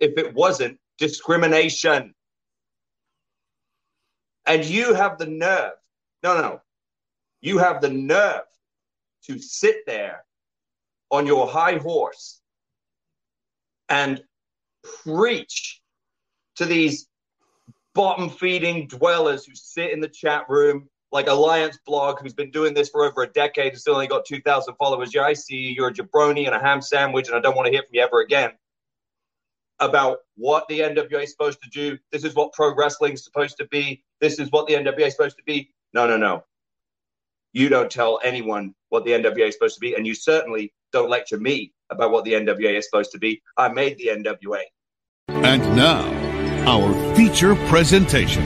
if it wasn't discrimination. And you have the nerve, no, no, you have the nerve to sit there on your high horse and preach to these bottom feeding dwellers who sit in the chat room like Alliance Blog, who's been doing this for over a decade and still only got 2,000 followers. Yeah, I see you. You're a jabroni and a ham sandwich, and I don't want to hear from you ever again about what the NWA is supposed to do. This is what pro wrestling is supposed to be. This is what the NWA is supposed to be. No, no, no. You don't tell anyone what the NWA is supposed to be, and you certainly don't lecture me about what the NWA is supposed to be. I made the NWA. And now, our feature presentation.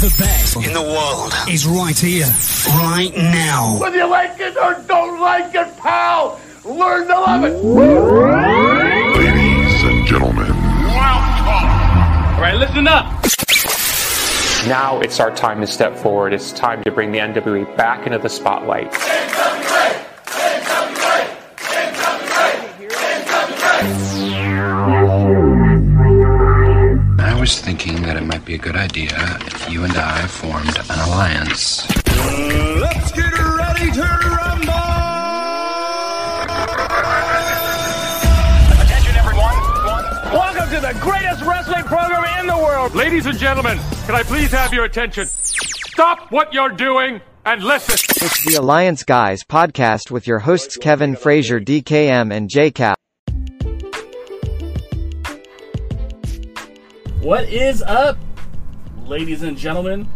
The best in the world is right here, right now. Whether you like it or don't like it, pal, learn to love it. Ladies and gentlemen, welcome. All right, listen up. Now it's our time to step forward. It's time to bring the NWA back into the spotlight. I was thinking that it might be a good idea if you and I formed an alliance. let's get ready to rumble! Greatest wrestling program in the world. Ladies and gentlemen, can I please have your attention? Stop what you're doing and listen. It's the Alliance Guys podcast with your hosts Kevin Frazier, DKM, and JCap. What is up, ladies and gentlemen?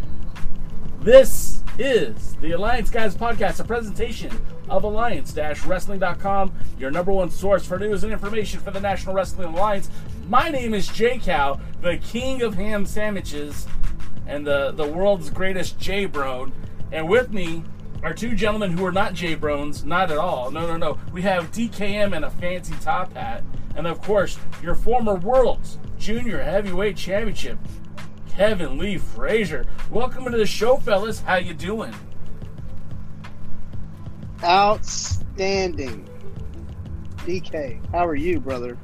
This is the Alliance Guys Podcast, a presentation of Alliance-Wrestling.com, your number one source for news and information for the National Wrestling Alliance. My name is Jay Cal, the king of ham sandwiches and the, the world's greatest jabroni. And with me are two gentlemen who are not jabronis, not at all. No, no, no. We have DKM and a fancy top hat. And of course, your former World's Junior Heavyweight Championship, Kevin Lee Frazier. Welcome to the show, fellas. How you doing? Outstanding. DK, how are you, brother?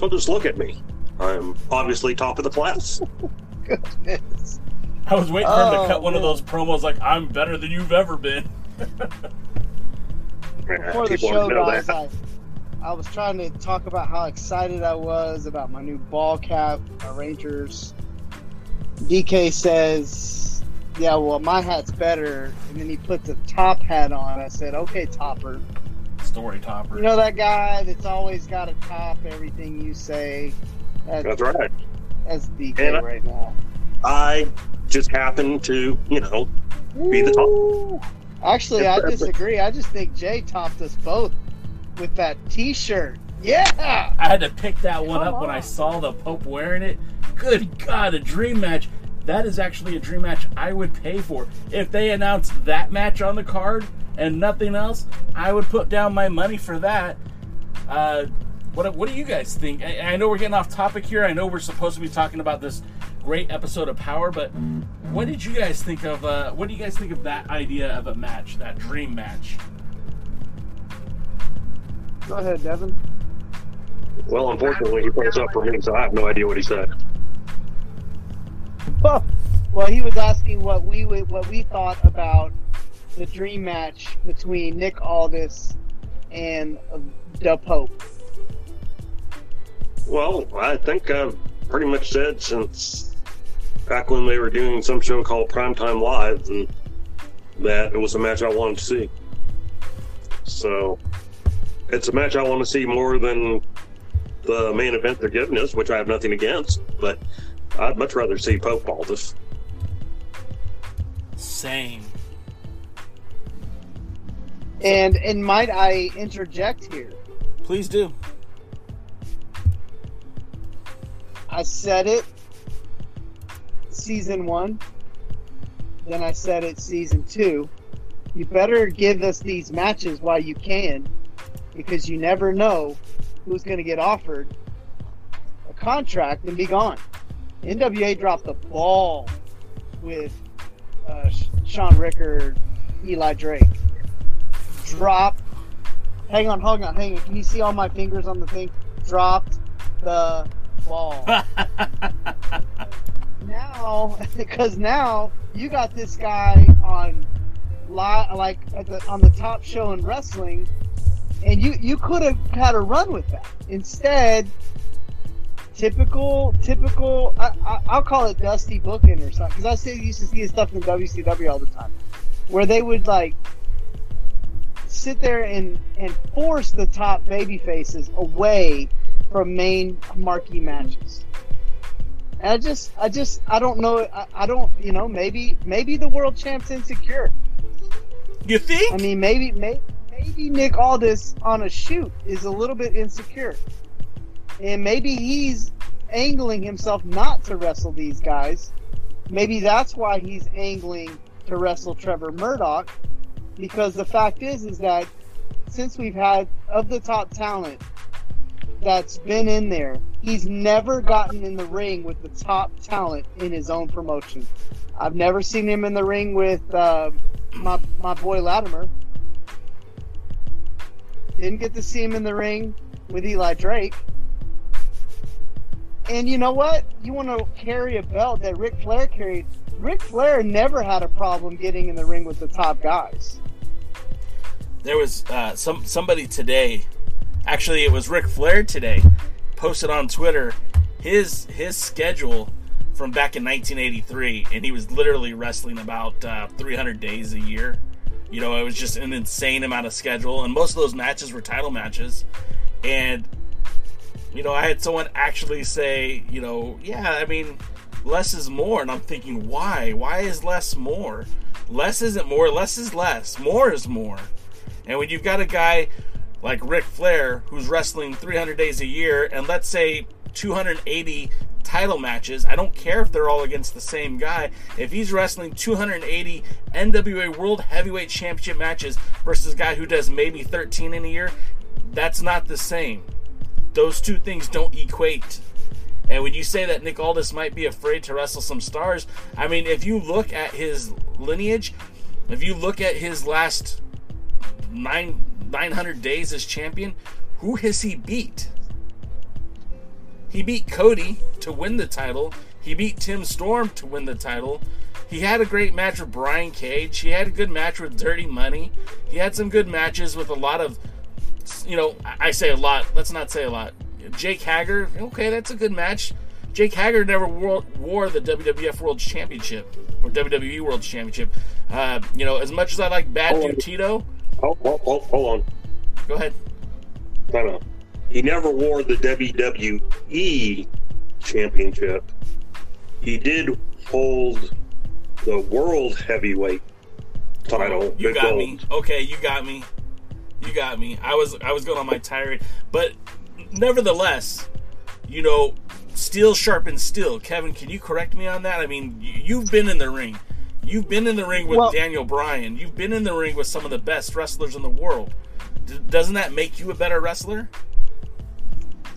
Well, just look at me. I'm obviously top of the class. Goodness. I was waiting for him to Oh, cut one of those promos like I'm better than you've ever been. Before the show, guys. I, I was trying to talk about how excited I was about my new ball cap, my Rangers. DK says, Yeah, well, my hat's better. And then he puts the top hat on. I said, Okay, topper. Story topper. You know that guy that's always got to top everything you say? That, That's right. That's DK And I- right now. I just happen to, you know, be the top. Actually, I disagree. I just think Jay topped us both with that T-shirt. Yeah. I had to pick that one Come up when I saw the Pope wearing it. Good God, a dream match. That is actually a dream match I would pay for. If they announced that match on the card and nothing else, I would put down my money for that. Uh, what, what do you guys think? I, I know we're getting off topic here. I know we're supposed to be talking about this great episode of Powerrr, but what did you guys think of? Uh, what do you guys think of that idea of a match, that dream match? Go ahead, Devin. Well, unfortunately, he put us up for me, so I have no idea what he said. Well, well, he was asking what we what we thought about the dream match between Nick Aldis and uh, the Pope. Well, I think I've pretty much said since back when they were doing some show called Primetime Live and that it was a match I wanted to see. So it's a match I want to see more than the main event they're giving us, which I have nothing against, but I'd much rather see Pope Aldis. Same. And and might I interject here? Please do. I said it season one. Then I said it season two. You better give us these matches while you can, because you never know who's going to get offered a contract and be gone. NWA dropped the ball with uh, Sean Ricker, Eli Drake. Drop hang on, hang on, hang on. Can you see all my fingers on the thing? Dropped the ball. now, because now you got this guy on, li- like at the, on the top show in wrestling, and you you could have had a run with that. Instead, typical typical. I, I, I'll call it dusty booking or something because I still used to see this stuff in WCW all the time, where they would like sit there and and force the top baby faces away from main marquee matches. And I just, I just, I don't know. I, I don't, you know, maybe, maybe the world champ's insecure. You think? I mean, maybe, maybe, maybe Nick Aldis on a shoot is a little bit insecure, and maybe he's angling himself not to wrestle these guys. Maybe that's why he's angling to wrestle Trevor Murdoch, because the fact is, is that since we've had of the top talent that's been in there, he's never gotten in the ring with the top talent in his own promotion. I've never seen him in the ring with uh, my my boy Latimer. Didn't get to see him in the ring with Eli Drake. And you know what? You want to carry a belt that Ric Flair carried. Ric Flair never had a problem getting in the ring with the top guys. There was uh, some somebody today, actually it was Ric Flair today, posted on Twitter his his schedule from back in 1983, and he was literally wrestling about uh, 300 days a year. You know, it was just an insane amount of schedule, and most of those matches were title matches. And you know, I had someone actually say, you know, yeah, I mean, less is more, and I'm thinking, why? Why is less more? Less isn't more. Less is less. More is more. And when you've got a guy like Ric Flair who's wrestling 300 days a year, and let's say 280 title matches. I don't care if they're all against the same guy. If he's wrestling 280 NWA World Heavyweight Championship matches versus a guy who does maybe 13 in a year, that's not the same. Those two things don't equate. And when you say that Nick Aldis might be afraid to wrestle some stars, I mean, if you look at his lineage, if you look at his last nine 900 days as champion, who has he beat? He beat Cody to win the title. He beat Tim Storm to win the title. He had a great match with Brian Cage. He had a good match with Dirty Money. He had some good matches with a lot of, you know, I say a lot. Let's not say a lot. Jake Hager, okay, that's a good match. Jake Hager never wore, wore the WWF World Championship or WWE World Championship. Uh, you know, as much as I like Bad Dude Tito. Hold, hold, hold, hold on. Go ahead. Time out. He never wore the WWE Championship. He did hold the World Heavyweight title. You got Gold. me. Okay, you got me. You got me. I was I was going on my tirade, but nevertheless, you know, steel sharpens steel. Kevin, can you correct me on that? I mean, you've been in the ring. You've been in the ring with Well- Daniel Bryan. You've been in the ring with some of the best wrestlers in the world. D- doesn't that make you a better wrestler?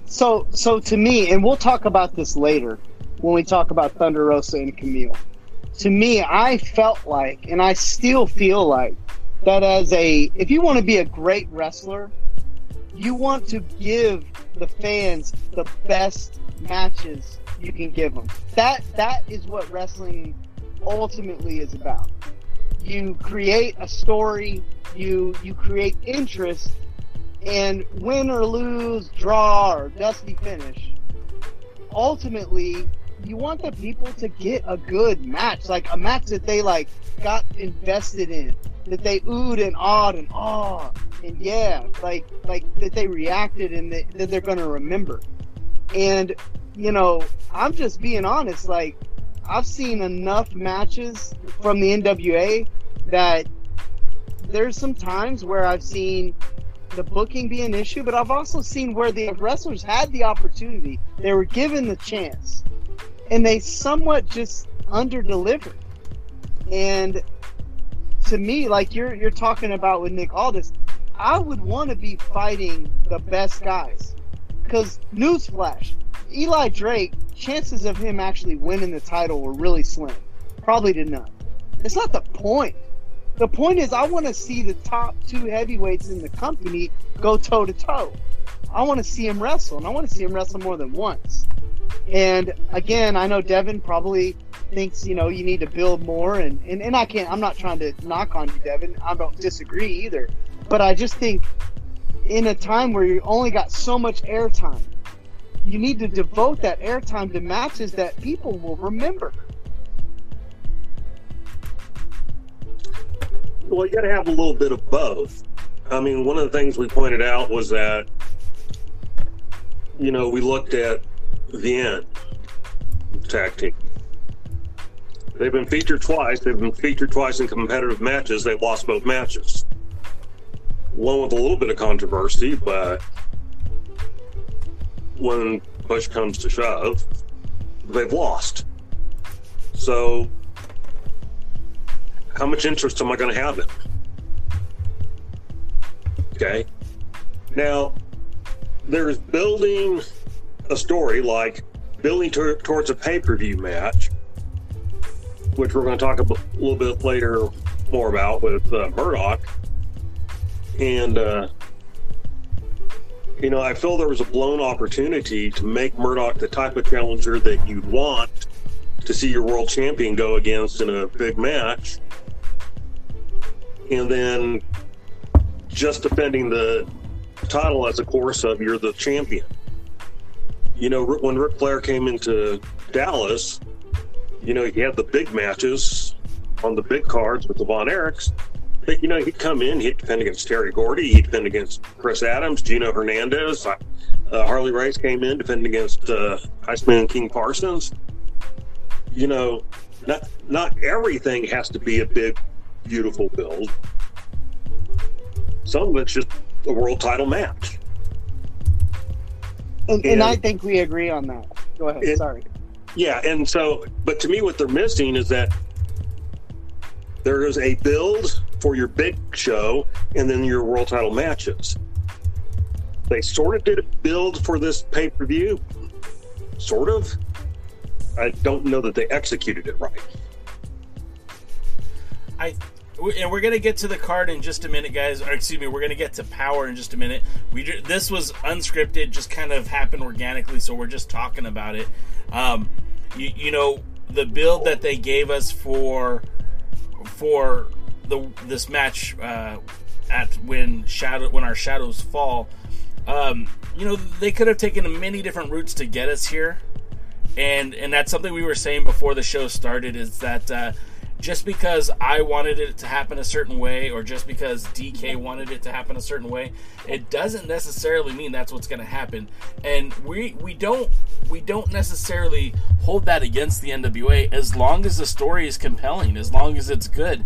So, so to me, and we'll talk about this later when we talk about Thunder Rosa and Kamille. To me, I felt like, and I still feel like, that as a, if you want to be a great wrestler, you want to give the fans the best matches you can give them. That that is what wrestling ultimately is about. You create a story, you you create interest, and win or lose, draw or dusty finish. Ultimately, you want the people to get a good match, like a match that they like got invested in, that they oohed and awed and ah and yeah, like like that they reacted and that, that they're to remember. And you know, I'm just being honest. Like I've seen enough matches from the NWA that there's some times where I've seen the booking be an issue, but I've also seen where the wrestlers had the opportunity, they were given the chance, and they somewhat just under delivered. And to me, like you're you're talking about with Nick Aldis, I would want to be fighting the best guys. Because newsflash, Eli Drake, chances of him actually winning the title were really slim. Probably to none. It's not the point. The point is, I want to see the top two heavyweights in the company go toe to toe. I want to see him wrestle, and I want to see him wrestle more than once. And again, I know Devin probably thinks you know you need to build more, and, and and I can't. I'm not trying to knock on you, Devin. I don't disagree either, but I just think in a time where you only got so much airtime, you need to devote that airtime to matches that people will remember. Well, you got to have a little bit of both. I mean, one of the things we pointed out was that, you know, we looked at the end tag team. They've been featured twice. They've been featured twice in competitive matches. They lost both matches. One with a little bit of controversy, but when push comes to shove, they've lost. So how much interest am I going to have in? Okay. Now, there's building a story like building to, towards a pay per view match, which we're going to talk a little bit later more about with uh, Murdoch. And, uh, you know, I feel there was a blown opportunity to make Murdoch the type of challenger that you'd want to see your world champion go against in a big match and then just defending the title as a course of you're the champion. You know, when Ric Flair came into Dallas, you know, he had the big matches on the big cards with the Von Erichs. But, you know, he'd come in, he'd defend against Terry Gordy, he'd defend against Chris Adams, Gino Hernandez. Uh, Harley Race came in, defending against uh, Iceman King Parsons. You know, not not everything has to be a big beautiful build. Some of it's just a world title match. And, and, and I think we agree on that. Go ahead. It, Sorry. Yeah, and so, but to me, what they're missing is that there is a build for your big show and then your world title matches. They sort of did a build for this pay per view, sort of. I don't know that they executed it right. I and we're gonna get to the card in just a minute, guys. Or excuse me, we're gonna get to Powerrr in just a minute. We this was unscripted, just kind of happened organically, so we're just talking about it. Um, you, you know, the build that they gave us for for the this match uh, at when shadow when our shadows fall. Um, you know, they could have taken many different routes to get us here, and and that's something we were saying before the show started. Is that uh, just because I wanted it to happen a certain way or just because DK wanted it to happen a certain way, it doesn't necessarily mean that's what's going to happen. And we we don't we don't necessarily hold that against the NWA as long as the story is compelling, as long as it's good.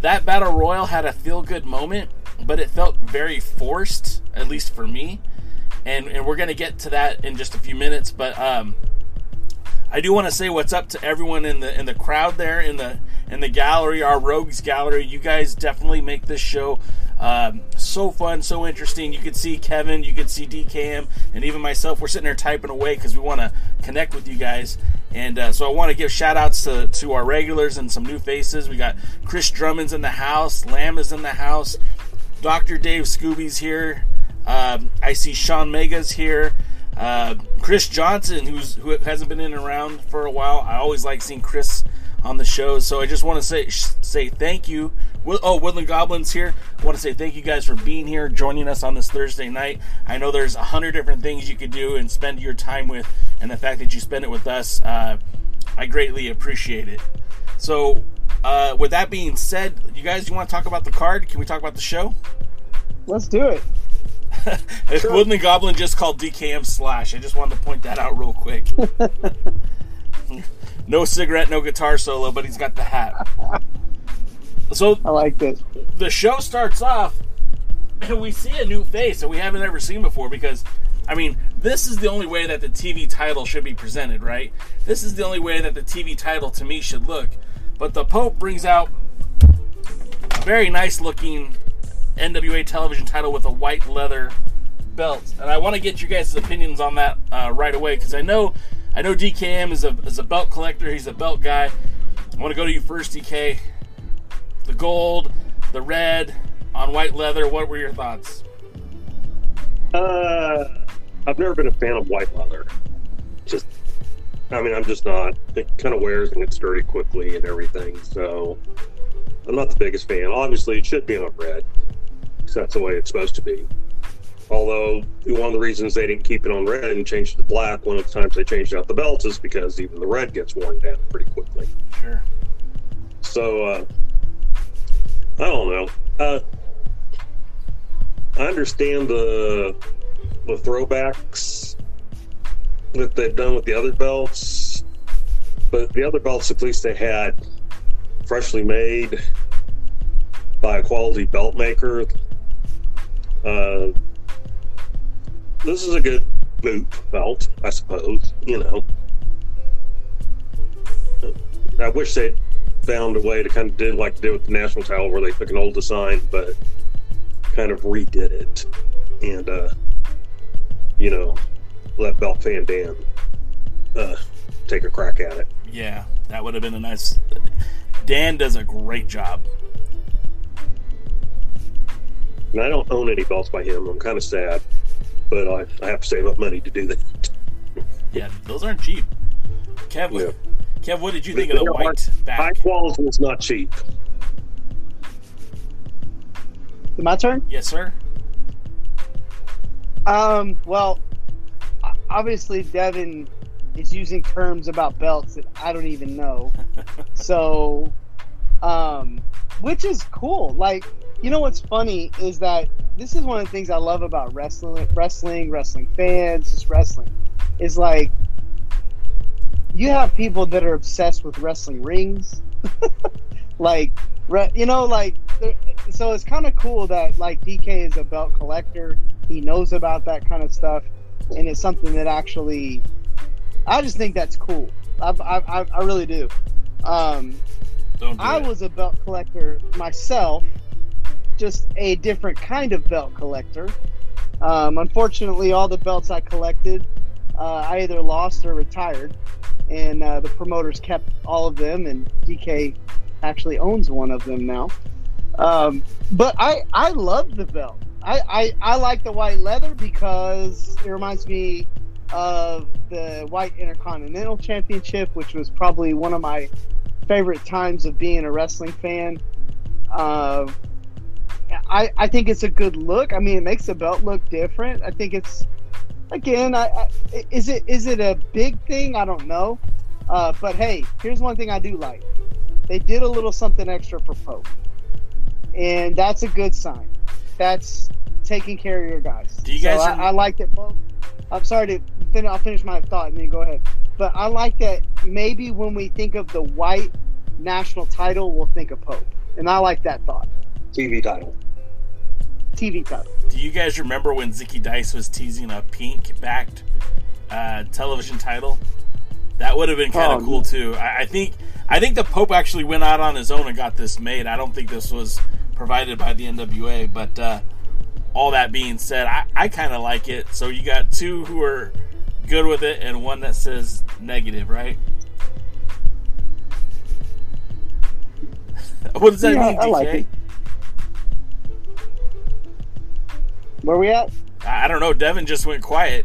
That battle royal had a feel good moment, but it felt very forced, at least for me. And and we're to get to that in just a few minutes, but um I do want to say what's up to everyone in the in the crowd there in the in the gallery, our Rogues gallery. You guys definitely make this show um, so fun, so interesting. You can see Kevin, you can see DKM, and even myself. We're sitting there typing away because we want to connect with you guys. And uh, so I want to give shout outs to, to our regulars and some new faces. We got Chris Drummond's in the house, Lamb is in the house, Dr. Dave Scooby's here. Um, I see Sean Mega's here. Uh, Chris Johnson, who's who hasn't been in around for a while, I always like seeing Chris on the show. So I just want to say say thank you. Oh, Woodland Goblins here. I want to say thank you guys for being here, joining us on this Thursday night. I know there's a hundred different things you could do and spend your time with, and the fact that you spend it with us, uh, I greatly appreciate it. So, uh, with that being said, you guys, you want to talk about the card? Can we talk about the show? Let's do it. sure. Woodland Goblin just called DKM Slash. I just wanted to point that out real quick. no cigarette, no guitar solo, but he's got the hat. So I like this. The show starts off, and we see a new face that we haven't ever seen before because. I mean, this is the only way that the TV title should be presented, right? This is the only way that the TV title to me should look. But the Pope brings out a very nice looking NWA television title with a white leather belt. And I want to get you guys' opinions on that uh, right away because I know I know DKM is a, is a belt collector. He's a belt guy. I want to go to you first, DK. The gold, the red on white leather. What were your thoughts? Uh, I've never been a fan of white leather. Just, I mean, I'm just not. It kind of wears and gets dirty quickly and everything. So, I'm not the biggest fan. Obviously, it should be on red, because that's the way it's supposed to be. Although one of the reasons they didn't keep it on red and change it to black one of the times they changed out the belts is because even the red gets worn down pretty quickly. Sure. So uh, I don't know. Uh, I understand the the throwbacks that they've done with the other belts, but the other belts at least they had freshly made by a quality belt maker. Uh, this is a good boot belt, I suppose. You know, I wish they'd found a way to kind of did like they did with the national title, where they took an old design but kind of redid it, and uh, you know, let Belt Van Dam uh, take a crack at it. Yeah, that would have been a nice. Dan does a great job. And I don't own any belts by him. I'm kind of sad, but I, I have to save up money to do that. Yeah, those aren't cheap. Kev, Yeah. Kev, what did you But think of the they are- white back? High quality is not cheap. Is my turn? Yes, sir. Um, well, obviously Devin is using terms about belts that I don't even know. so, um, which is cool. Like, you know what's funny is that this is one of the things I love about wrestling, wrestling, wrestling fans, just wrestling, is like you have people that are obsessed with wrestling rings, like, re- you know, like, so it's kind of cool that like DK is a belt collector. He knows about that kind of stuff, and it's something that actually, I just think that's cool. I, I, I- really do. Um, Don't do I it. was a belt collector myself, just a different kind of belt collector. Um, unfortunately, all the belts I collected, uh, I either lost or retired, and uh, the promoters kept all of them, and DK actually owns one of them now. Um, but I I love the belt. I, I I like the white leather because it reminds me of the white Intercontinental Championship, which was probably one of my favorite times of being a wrestling fan. Uh, I I think it's a good look. I mean, it makes the belt look different. I think it's again. I, I is it is it a big thing? I don't know. Uh, but hey, here's one thing I do like. They did a little something extra for Pope, and that's a good sign. That's taking care of your guys. Do you guys So rem- I, I like that. Pope. I'm sorry to finish. I'll finish my thought and then go ahead. But I like that. Maybe when we think of the white national title, we'll think of Pope, and I like that thought. TV title. TV title. Do you guys remember when Zicky Dice was teasing a pink backed uh, television title? That would have been kind of Oh, cool too. I, I think I think the Pope actually went out on his own and got this made. I don't think this was provided by the NWA. But uh, all that being said, I, I kind of like it. So you got two who are good with it and one that says negative, right? what does that Yeah, mean, I like Where we at? I I don't know. Devin just went quiet.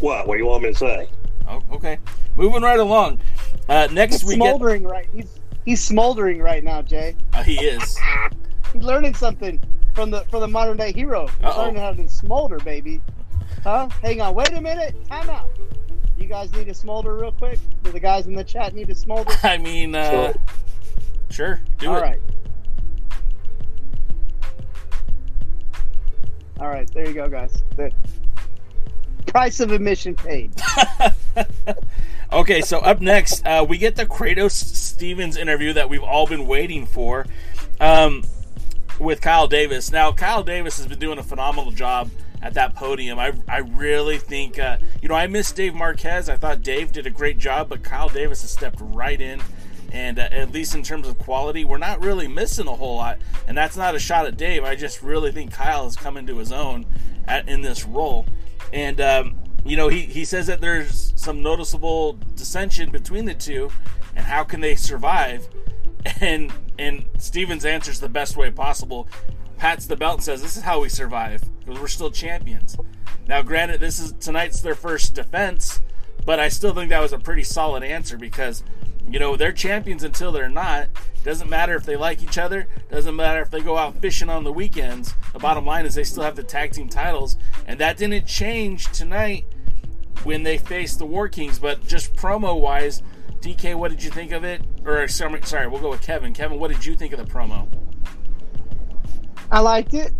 What? What do you want me to say? Oh, okay. Moving right along. Uh, next He's we get. smoldering right. He's he's smoldering right now, Jay. Uh, he is. He's learning something from the from the modern day hero. He's Uh-oh. learning how to smolder, baby. Huh? Hang on. Wait a minute. Time out. You guys need to smolder real quick. Do the guys in the chat need to smolder? I mean, uh, sure. Do All it. right. All right. There you go, guys. The price of admission paid. Okay, so up next, uh, we get the Kratos Stevens interview that we've all been waiting for um, with Kyle Davis. Now, Kyle Davis has been doing a phenomenal job at that podium. I, I really think, uh, you know, I miss Dave Marquez. I thought Dave did a great job, but Kyle Davis has stepped right in. And uh, at least in terms of quality, we're not really missing a whole lot. And that's not a shot at Dave. I just really think Kyle has come into his own at, in this role. And, um, you know, he, he says that there's some noticeable dissension between the two, and how can they survive? And and Stevens answers the best way possible. Pats the belt and says, "This is how we survive because we're still champions." Now, granted, this is tonight's their first defense, but I still think that was a pretty solid answer because you know they're champions until they're not. Doesn't matter if they like each other. Doesn't matter if they go out fishing on the weekends. The bottom line is they still have the tag team titles, and that didn't change tonight when they faced the War Kings. But just promo wise, DK, what did you think of it? Or sorry, sorry, we'll go with Kevin. Kevin, what did you think of the promo? I liked it.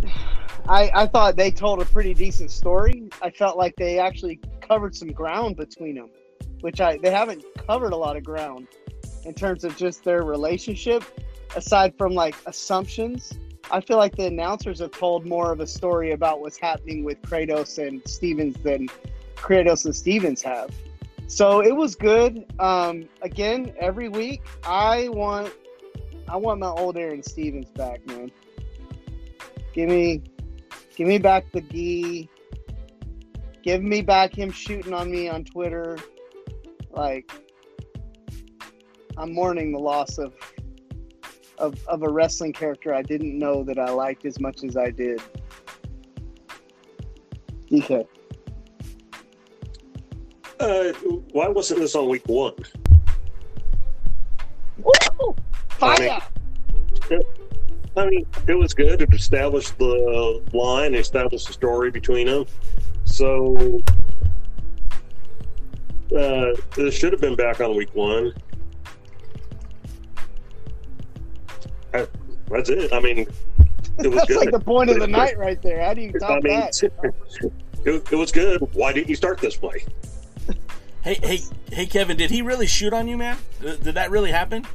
I, I thought they told a pretty decent story. I felt like they actually covered some ground between them, which I they haven't covered a lot of ground in terms of just their relationship, aside from like assumptions. I feel like the announcers have told more of a story about what's happening with Kratos and Stevens than Kratos and Stevens have. So it was good. Um, again, every week I want I want my old Aron Stevens back, man. Give me give me back the gi. Give me back him shooting on me on Twitter. Like I'm mourning the loss of of, of a wrestling character I didn't know that I liked as much as I did. DK. Uh, why wasn't this on week one? Woo! Fire! I mean, I mean, it was good. It established the line, established the story between them. So, uh, this should have been back on week one. That's it. I mean, it was That's good. like the point of the night right there. How do you top I mean, that? it, it was good. Why didn't you start this way? Hey, hey, hey, Kevin, did he really shoot on you, man? Did, did that really happen?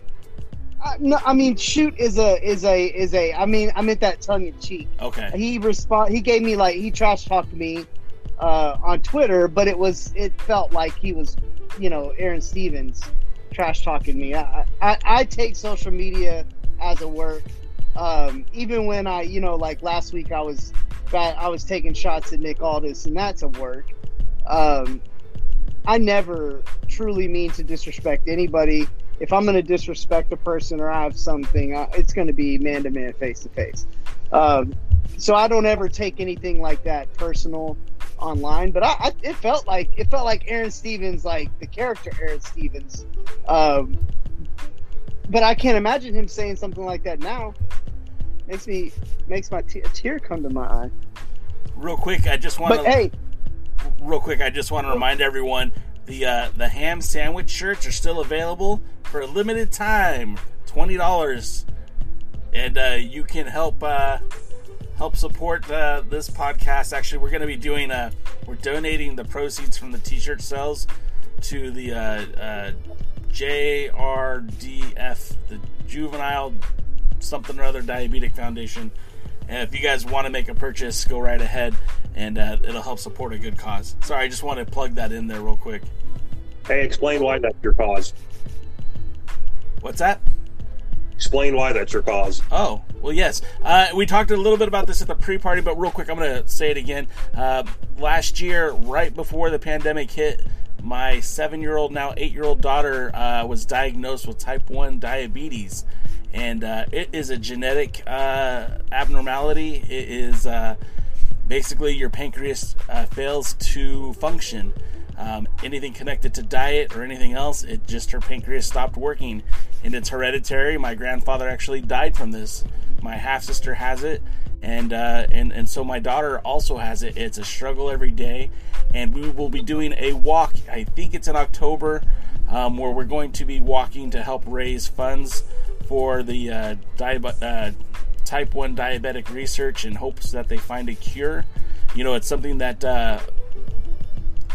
Uh, no, I mean shoot is a is a is a. I mean I meant that tongue in cheek. Okay. He respond. He gave me like he trash talked me uh, on Twitter, but it was it felt like he was, you know, Aron Stevens trash talking me. I, I I take social media as a work. Um, even when I, you know, like last week I was I was taking shots at Nick Aldis, and that's a work. Um, I never truly mean to disrespect anybody. If I'm going to disrespect a person or I have something, uh, it's going to be man to man, face to face. Um, so I don't ever take anything like that personal online. But I, I, it felt like it felt like Aron Stevens, like the character Aron Stevens. Um, but I can't imagine him saying something like that now. Makes me makes my t- tear come to my eye. Real quick, I just want But to. hey, real quick, I just want to remind everyone the uh, the ham sandwich shirts are still available for a limited time, twenty dollars, and uh, you can help uh, help support uh, this podcast. Actually, we're going to be doing a we're donating the proceeds from the t-shirt sales to the uh, uh, JRDF, the Juvenile something or other diabetic foundation. And if you guys want to make a purchase, go right ahead, and uh, it'll help support a good cause. Sorry, I just want to plug that in there real quick. Hey, explain why that's your cause. What's that? Explain why that's your cause. Oh, well, yes. Uh, we talked a little bit about this at the pre party, but real quick, I'm going to say it again. Uh, last year, right before the pandemic hit, my seven year old, now eight year old daughter uh, was diagnosed with type 1 diabetes. And uh, it is a genetic uh, abnormality. It is uh, basically your pancreas uh, fails to function. Um, anything connected to diet or anything else, it just her pancreas stopped working, and it's hereditary. My grandfather actually died from this. My half sister has it, and uh, and and so my daughter also has it. It's a struggle every day, and we will be doing a walk. I think it's in October, um, where we're going to be walking to help raise funds for the uh, uh, type one diabetic research in hopes that they find a cure. You know, it's something that uh,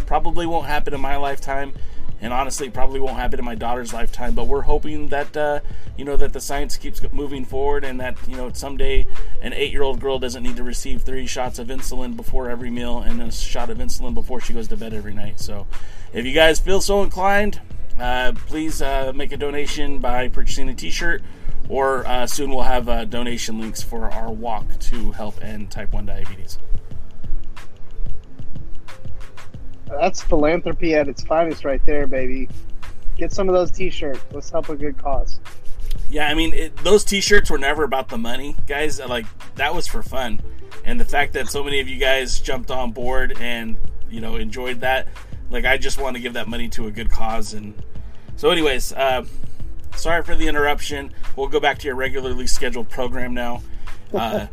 probably won't happen in my lifetime and honestly probably won't happen in my daughter's lifetime but we're hoping that uh, you know that the science keeps moving forward and that you know someday an eight-year-old girl doesn't need to receive three shots of insulin before every meal and a shot of insulin before she goes to bed every night so if you guys feel so inclined uh, please uh, make a donation by purchasing a t-shirt or uh, soon we'll have uh, donation links for our walk to help end type 1 diabetes that's philanthropy at its finest right there, baby. Get some of those t-shirts. Let's help a good cause. Yeah, I mean, it, those T-shirts were never about the money, guys. Like that was for fun, and the fact that so many of you guys jumped on board and you know enjoyed that, like I just want to give that money to a good cause. And so, anyways, uh, sorry for the interruption. We'll go back to your regularly scheduled program now. Uh,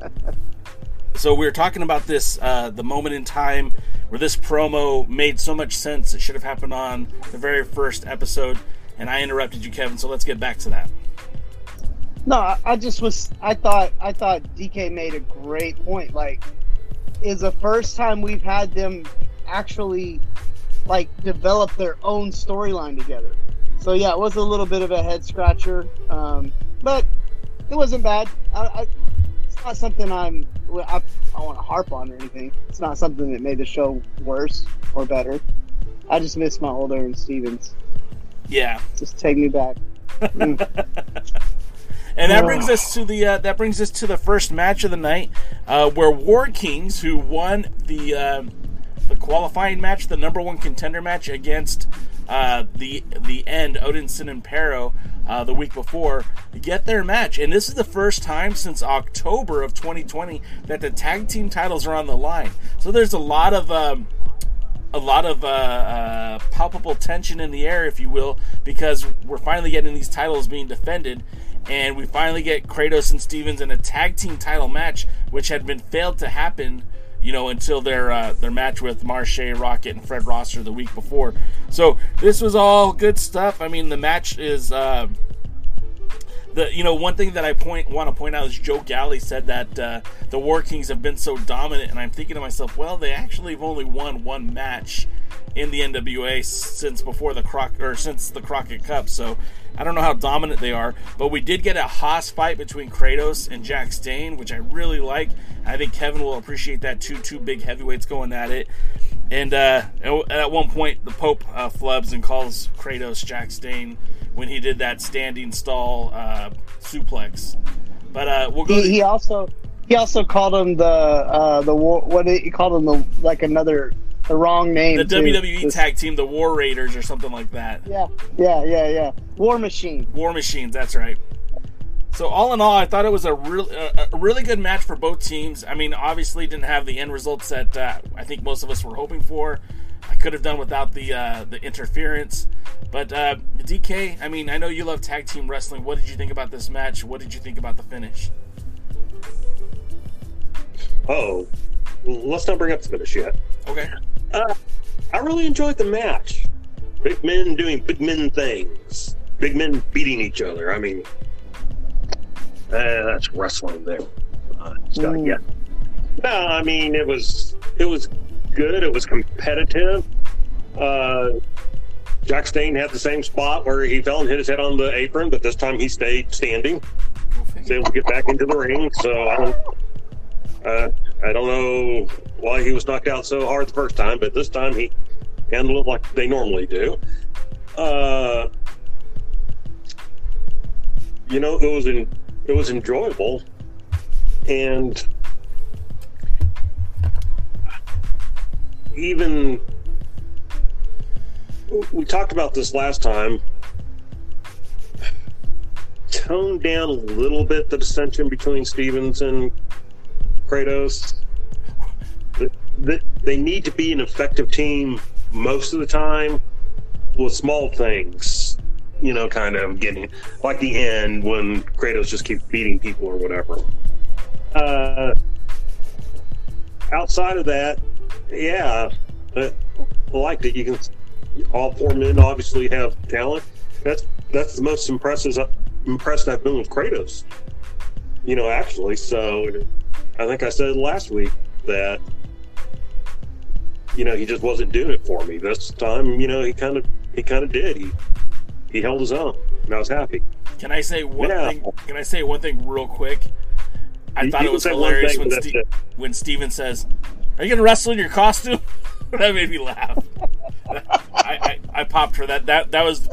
so we were talking about this, uh, the moment in time where this promo made so much sense. It should have happened on the very first episode, and I interrupted you, Kevin. So let's get back to that. No, I, just was. I thought. I thought DK made a great point. Like, is the first time we've had them actually like develop their own storyline together. So yeah, it was a little bit of a head scratcher, um, but it wasn't bad. I, I, it's not something I'm. I, I want to harp on or anything. It's not something that made the show worse or better. I just miss my old Aron Stevens. Yeah, just take me back. Mm. And that brings us to the uh, that brings us to the first match of the night, uh, where War Kings, who won the uh, the qualifying match, the number one contender match against uh, the the end Odinson and Parrow uh, the week before, get their match. And this is the first time since October of 2020 that the tag team titles are on the line. So there's a lot of um, a lot of uh, uh, palpable tension in the air, if you will, because we're finally getting these titles being defended, and we finally get Kratos and Stevens in a tag team title match, which had been failed to happen, you know, until their uh, their match with Marshe Rocket and Fred Rosser the week before. So this was all good stuff. I mean, the match is. Uh, the, you know one thing that I point want to point out is Joe Galli said that uh, the War Kings have been so dominant, and I'm thinking to myself, well, they actually have only won one match in the NWA since before the Croc or since the Crockett Cup. So I don't know how dominant they are, but we did get a hoss fight between Kratos and Jax Dane, which I really like. I think Kevin will appreciate that too. Two big heavyweights going at it. And uh, at one point, the Pope uh, flubs and calls Kratos Jax Dane when he did that standing stall uh, suplex. But uh, we'll go. He, he, also he also called him the uh, the war. What did he called him the like another the wrong name. The too. WWE this, tag team, the War Raiders, or something like that. Yeah, yeah, yeah, yeah. War Machine. War Machines. That's right. So all in all, I thought it was a really a really good match for both teams. I mean, obviously didn't have the end results that uh, I think most of us were hoping for. I could have done without the uh, the interference, but uh, DK. I mean, I know you love tag team wrestling. What did you think about this match? What did you think about the finish? Oh, let's not bring up the finish yet. Okay. Uh, I really enjoyed the match. Big men doing big men things. Big men beating each other. I mean, uh, that's wrestling there. Uh, mm. yeah. No, I mean it was it was good. It was competitive. Uh, Jax Dane had the same spot where he fell and hit his head on the apron, but this time he stayed standing. Was able to get back into the ring. So I don't, uh, I don't know why he was knocked out so hard the first time, but this time he handled it like they normally do. Uh, you know, it was in, it was enjoyable, and even we talked about this last time. Tone down a little bit the dissension between Stevens and Kratos. They need to be an effective team most of the time with small things, you know, kind of getting like the end when Kratos just keeps beating people or whatever. Uh, outside of that, yeah, I liked it. You can all four men obviously have talent. That's that's the most impressive impressed I've been with Kratos. You know, actually, so I think I said last week that you know he just wasn't doing it for me. This time, you know, he kind of he kind of did. He he held his own, and I was happy. Can I say one yeah. thing? Can I say one thing real quick? I you, thought it was hilarious when, Ste- when Steven says, "Are you going to wrestle in your costume?" that made me laugh. I, I, I, popped for that. That that was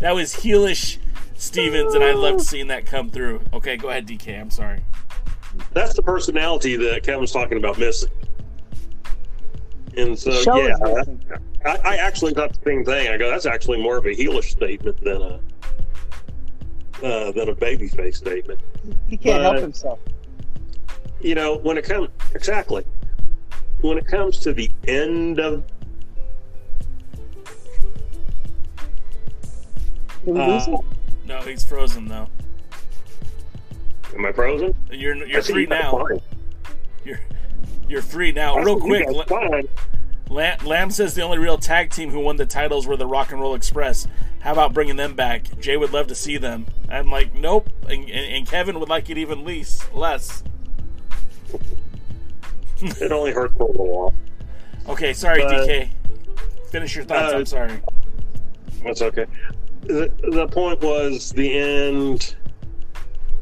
that was heelish Stevens, and I loved seeing that come through. Okay, go ahead, DK. I'm sorry that's the personality that Kevin's talking about missing. And so, yeah, I, I, actually thought the same thing. I go, that's actually more of a heelish statement than a uh, than a babyface statement. He can't But- help himself. You know, when it comes exactly when it comes to the end of Uh. No, he's frozen though. am I frozen? You're you're see free now. fine. You're you're free now. I Real quick, fine. Lam, Lamb says the only real tag team who won the titles were the Rock and Roll Express. How about bringing them back? Jay would love to see them. I'm like, nope. And, and, and Kevin would like it even least less. It only hurt for a little while. Okay, sorry, But- DK. Finish your thoughts. Uh, I'm sorry. That's okay. The, the point was the end.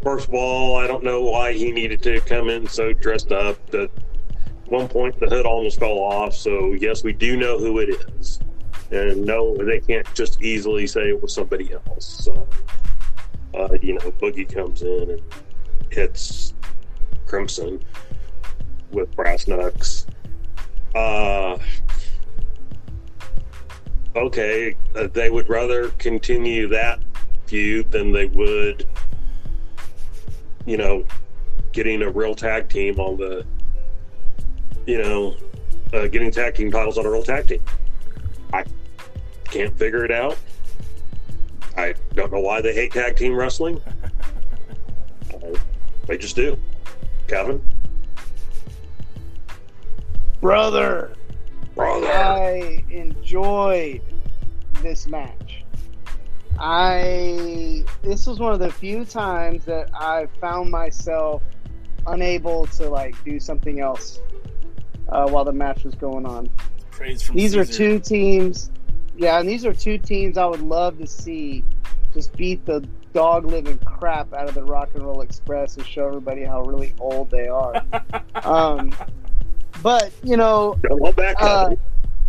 First of all, I don't know why he needed to come in so dressed up. At one point, the hood almost fell off. So yes, we do know who it is, and no, they can't just easily say it was somebody else. So, uh, you know, Boogie comes in and hits Crimson with brass knucks. Uh, okay, uh, they would rather continue that feud than they would, you know, getting a real tag team on the, you know, uh, getting tag team titles on a real tag team. I can't figure it out. I don't know why they hate tag team wrestling. They just do. Kevin? Brother, Brother. I enjoyed this match. I this was one of the few times that I found myself unable to like do something else uh, while the match was going on. Praise from These are two teams, yeah, and these are two teams I would love to see just beat the dog living crap out of the Rock and Roll Express and show everybody how really old they are. um, but you know, Don't hold back, uh,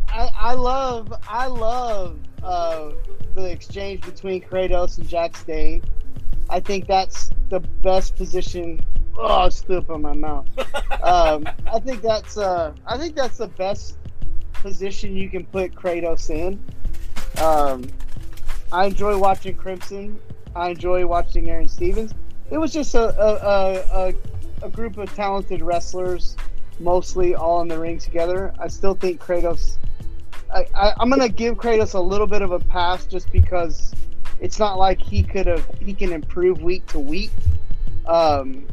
I, I love I love uh, the exchange between Kratos and Jax Dane. I think that's the best position. Oh, I spit up on my mouth. um, I think that's uh, I think that's the best position you can put Kratos in. Um, I enjoy watching Crimson. I enjoy watching Aron Stevens. It was just a a, a, a, a group of talented wrestlers, mostly all in the ring together. I still think Kratos. I, I, I'm gonna give Kratos a little bit of a pass just because it's not like he could have he can improve week to week. Um,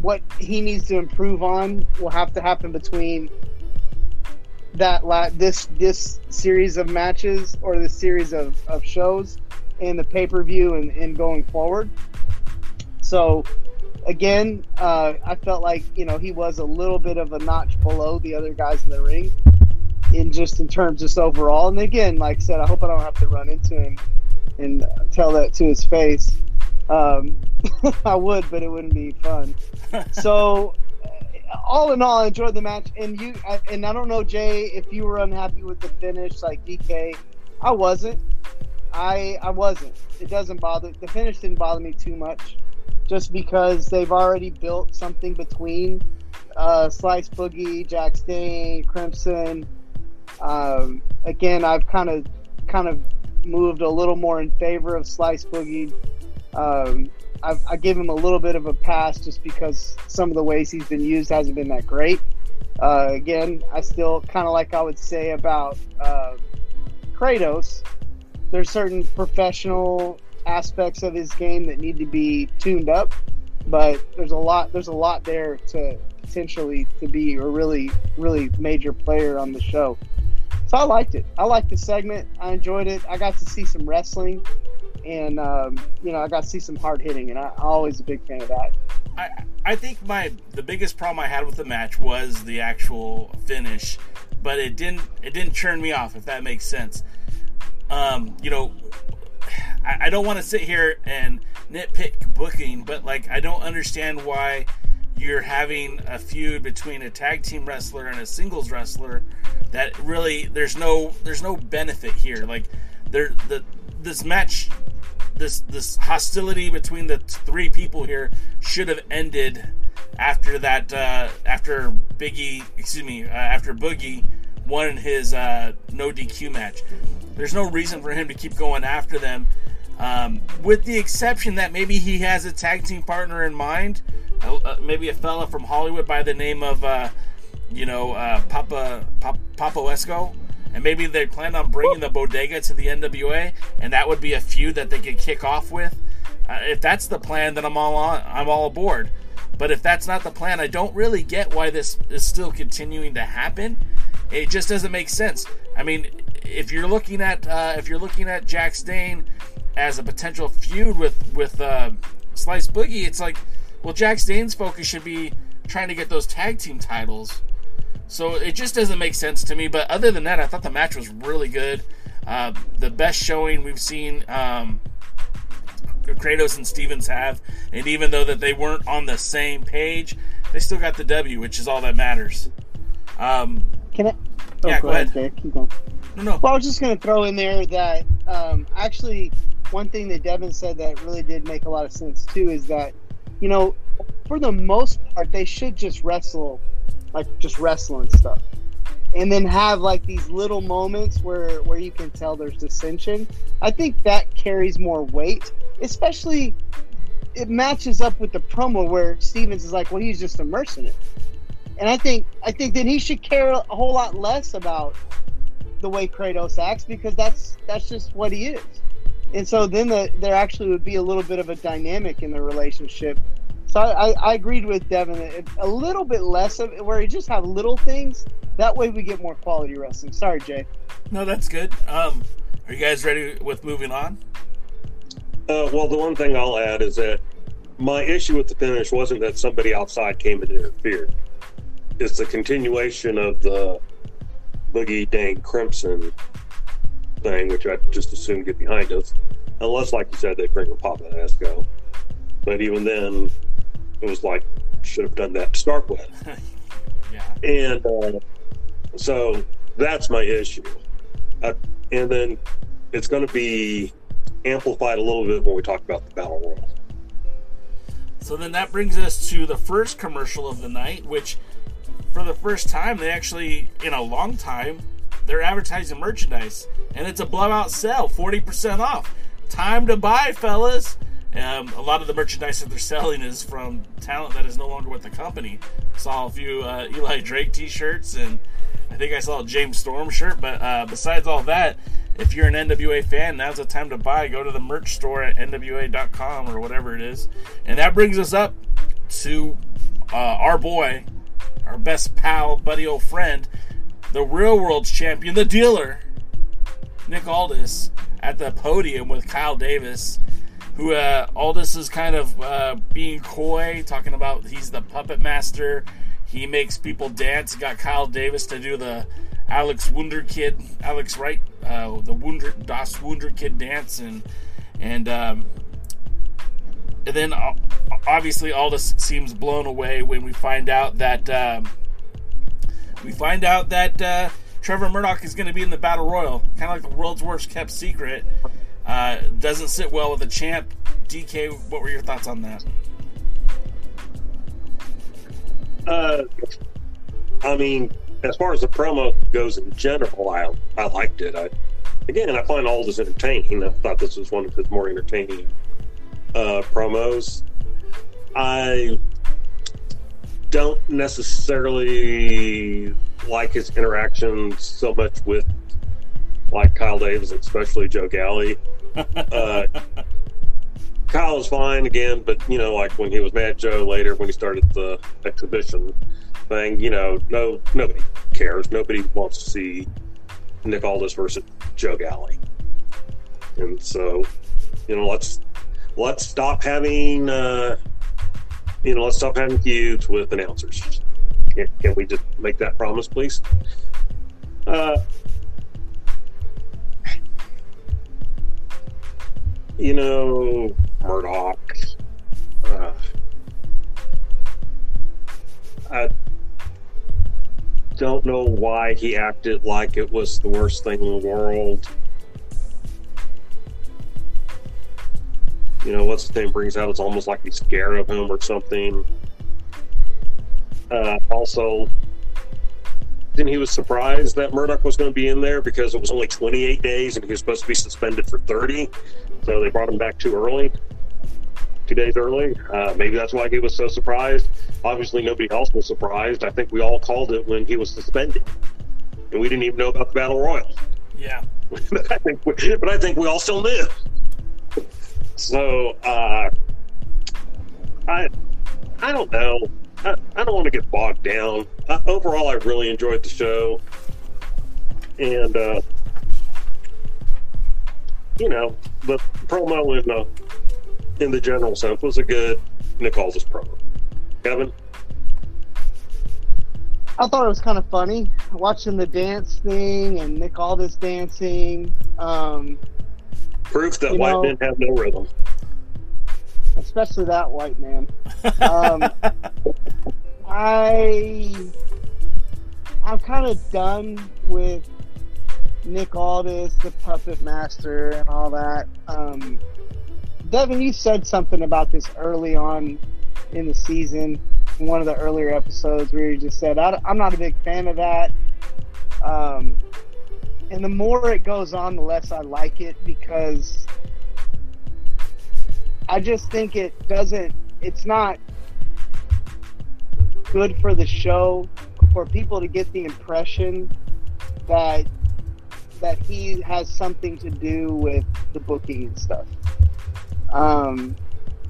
what he needs to improve on will have to happen between that la- this this series of matches or this series of, of shows and the pay per view and, and going forward. So again, uh, I felt like you know he was a little bit of a notch below the other guys in the ring in just in terms just overall. And again, like I said, I hope I don't have to run into him and tell that to his face. Um, I would, but it wouldn't be fun. so, uh, all in all, I enjoyed the match. And you, I- and I don't know, Jay, if you were unhappy with the finish, like DK, I wasn't. I I wasn't. It doesn't bother. The finish didn't bother me too much, just because they've already built something between uh, Slice Boogie, Jax Dane, Crimson. Um, again, I've kind of kind of moved a little more in favor of Slice Boogie. Um, I, I give him a little bit of a pass just because some of the ways he's been used hasn't been that great. Uh, again, I still kind of like I would say about uh, Kratos. There's certain professional aspects of his game that need to be tuned up, but there's a lot there's a lot there to potentially to be a really really major player on the show. So I liked it. I liked the segment. I enjoyed it. I got to see some wrestling, and um, you know I got to see some hard hitting, and I, I'm always a big fan of that. I I think my the biggest problem I had with the match was the actual finish, but it didn't it didn't churn me off if that makes sense. Um, you know, I, I don't want to sit here and nitpick booking, but like I don't understand why you're having a feud between a tag team wrestler and a singles wrestler that really there's no there's no benefit here. Like there the this match this this hostility between the three people here should have ended after that uh, after Biggie excuse me uh, after Boogie won in his uh, no DQ match. There's no reason for him to keep going after them. Um, with the exception that maybe he has a tag team partner in mind, uh, uh, maybe a fella from Hollywood by the name of, uh, you know, uh, Papa Papa, Papa Esco. And maybe they plan on bringing the bodega to the NWA, and that would be a feud that they could kick off with. Uh, if that's the plan, then I'm all on. I'm all aboard. But if that's not the plan, I don't really get why this is still continuing to happen. It just doesn't make sense. I mean, if you're looking at uh, if you're looking at Jax Dane as a potential feud with with uh, Slice Boogie, it's like, well, Jax Dane's focus should be trying to get those tag team titles. So it just doesn't make sense to me. But other than that, I thought the match was really good. Uh, the best showing we've seen um, Kratos and Stevens have, and even though that they weren't on the same page, they still got the W, which is all that matters. Um, Can I? Oh, yeah, go, ahead. Jay. Keep going. No, no. Well, I was just going to throw in there that um, actually one thing that Devin said that really did make a lot of sense too is that you know for the most part they should just wrestle like just wrestle and stuff and then have like these little moments where where you can tell there's dissension i think that carries more weight especially it matches up with the promo where stevens is like well he's just a mercenary and i think i think then he should care a whole lot less about the way kratos acts because that's that's just what he is and so then the, there actually would be a little bit of a dynamic in the relationship so I, I, I agreed with Devin a little bit less of where you just have little things. That way we get more quality wrestling. Sorry, Jay. No, that's good. Um, are you guys ready with moving on? Uh, well, the one thing I'll add is that my issue with the finish wasn't that somebody outside came and interfered. It's the continuation of the Boogie Dane Crimson thing, which I just assumed get behind us. Unless, like you said, they bring a Papa Esco. But even then, it was like should have done that to start with. yeah. And uh, so that's my issue. Uh, and then it's going to be amplified a little bit when we talk about the battle royal. So then that brings us to the first commercial of the night, which for the first time they actually in a long time they're advertising merchandise and it's a blowout sale 40% off time to buy fellas um, a lot of the merchandise that they're selling is from talent that is no longer with the company. Saw a few uh, Eli Drake T-shirts, and I think I saw a James Storm shirt. But uh, besides all that, if you're an NWA fan, now's the time to buy. Go to the merch store at NWA.com or whatever it is, and that brings us up to uh, our boy, our best pal, buddy, old friend, the real world champion, the dealer, Nick Aldis, at the podium with Kyle Davis who uh, Aldis is kind of uh, being coy, talking about he's the puppet master. He makes people dance. Got Kyle Davis to do the Alex Wunder Kid, Alex Wright, uh, the Wunder Das Wunder Kid dance, and and um, and then uh, obviously Aldis seems blown away when we find out that um, we find out that uh, Trevor Murdoch is going to be in the Battle Royal, kind of like the world's worst kept secret. Uh, doesn't sit well with the champ. DK, what were your thoughts on that? Uh, I mean, as far as the promo goes in general, I I liked it. I again, I find all this entertaining. I thought this was one of his more entertaining uh, promos. I don't necessarily like his interactions so much with like Kyle Davis, especially Joe Galli. Uh, Kyle is fine again, but you know, like when he was Mad Joe later, when he started the exhibition thing, you know, no, nobody cares. Nobody wants to see Nick Aldis versus Joe Galli, and so, you know, let's let's stop having, uh, you know, let's stop having feuds with announcers. Can, can we just make that promise, please? Uh, you know, Murdoch. Uh, I don't know why he acted like it was the worst thing in the world. You know, what's the thing brings out? It's almost like he's scared of him or something. Uh, also, then he was surprised that Murdoch was going to be in there because it was only 28 days and he was supposed to be suspended for 30. So they brought him back too early, two days early. Uh, maybe that's why he was so surprised. Obviously, nobody else was surprised. I think we all called it when he was suspended, and we didn't even know about the battle royal. Yeah. but, I think we, but I think we all still knew. So uh, I I don't know. I, I don't want to get bogged down. Uh, overall, I really enjoyed the show, and uh, you know the promo in the in the general sense was a good Nick Aldis promo. Kevin, I thought it was kind of funny watching the dance thing and Nick Aldis dancing. Um, proof that You white know- men have no rhythm. especially that white man. Um, I I'm kind of done with Nick Aldis, the puppet master, and all that. Um, Devin, you said something about this early on in the season, in one of the earlier episodes, where you just said, I, am not a big fan of that. Um, and the more it goes on, the less I like it because I just think it doesn't. It's not good for the show for people to get the impression that that he has something to do with the booking and stuff. Um,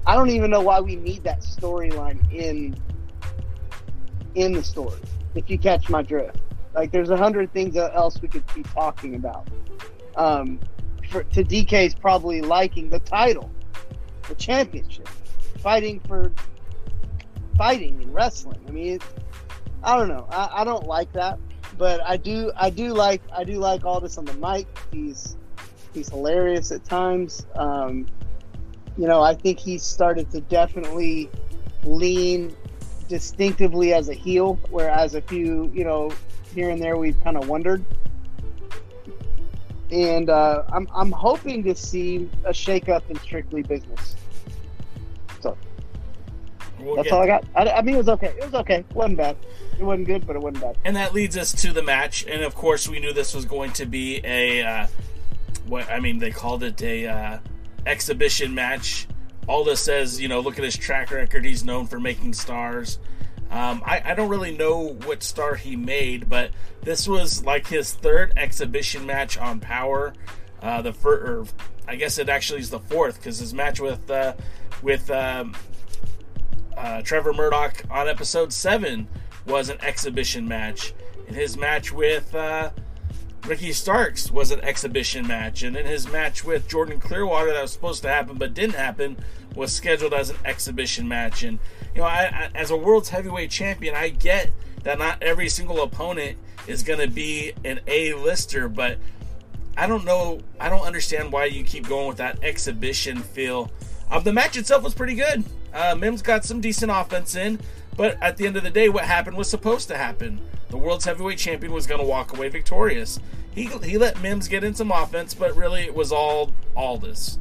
I don't even know why we need that storyline in in the story. If you catch my drift, like there's a hundred things else we could be talking about. Um, for, to DK's probably liking the title the championship, fighting for fighting and wrestling. I mean, I don't know. I, I don't like that, but I do. I do like. I do like all this on the mic. He's he's hilarious at times. Um, you know, I think he's started to definitely lean distinctively as a heel, whereas a few, you know, here and there we've kind of wondered. And uh, I'm I'm hoping to see a shakeup in strictly business. So We'll that's all I got. I, I mean, it was okay. It was okay. It wasn't bad. It wasn't good, but it wasn't bad. And that leads us to the match. And of course, we knew this was going to be a uh, what I mean. They called it a uh, exhibition match. Aldis says, you know, look at his track record. He's known for making stars. Um, I, I don't really know what star he made, but this was like his third exhibition match on Powerrr. Uh, the first, or I guess it actually is the fourth, because his match with uh, with um, uh, Trevor Murdoch on episode seven was an exhibition match, and his match with uh, Ricky Starks was an exhibition match, and then his match with Jordan Clearwater that was supposed to happen but didn't happen was scheduled as an exhibition match. And you know, I, I, as a world's heavyweight champion, I get that not every single opponent is going to be an A-lister, but I don't know. I don't understand why you keep going with that exhibition feel. Um, the match itself was pretty good. Uh, Mims got some decent offense in, but at the end of the day, what happened was supposed to happen. The world's heavyweight champion was going to walk away victorious. He he let Mims get in some offense, but really it was all Aldis.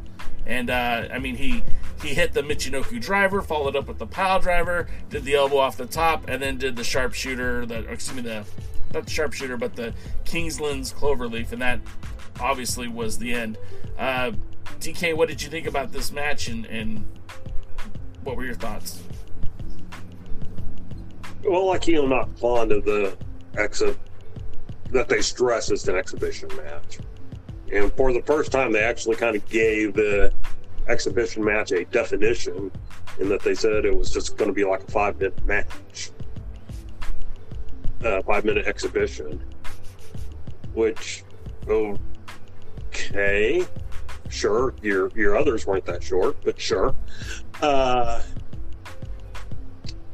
And uh, I mean, he he hit the Michinoku driver, followed up with the pile driver, did the elbow off the top, and then did the sharpshooter. Or excuse me, the not the sharpshooter, but the Kingsland's cloverleaf, and that obviously was the end. Uh, DK, what did you think about this match, and, and what were your thoughts? Well, like you, I'm not fond of the exit that they stress it's an exhibition match. And for the first time, they actually kind of gave the exhibition match a definition in that they said it was just going to be like a five minute match, uh, five minute exhibition. Which, okay, sure, your your others weren't that short, but sure. Uh,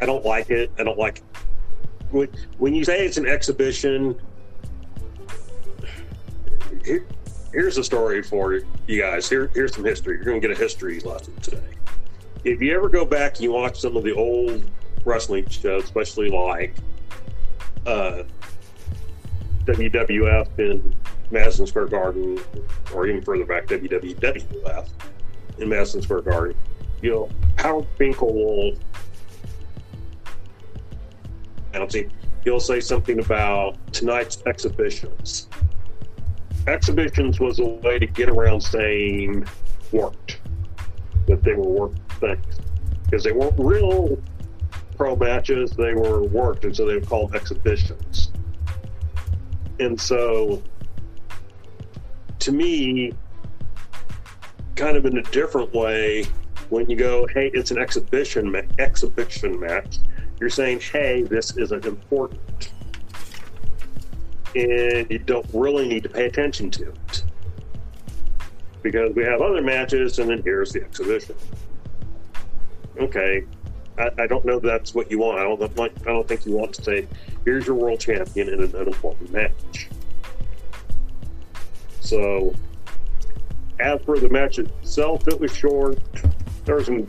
I don't like it. I don't like when, when you say it's an exhibition. Here's a story for you guys. Here, here's some history. You're going to get a history lesson today. If you ever go back and you watch some of the old wrestling shows, especially like uh, WWF in Madison Square Garden, or even further back, WWF in Madison Square Garden, you know, Howard Finkel will see he'll say something about tonight's exhibitions. Exhibitions was a way to get around saying worked, that they were worked things. Because they weren't real pro matches, they were worked, and so they were called exhibitions. And so, to me, kind of in a different way, when you go, hey, it's an exhibition ma- exhibition match, you're saying, hey, this isn't important. And you don't really need to pay attention to it. Because we have other matches, and then here's the exhibition. Okay, I, I don't know that's what you want. I don't, I don't think you want to say, here's your world champion in an important match. So, as for the match itself, it was short. There was some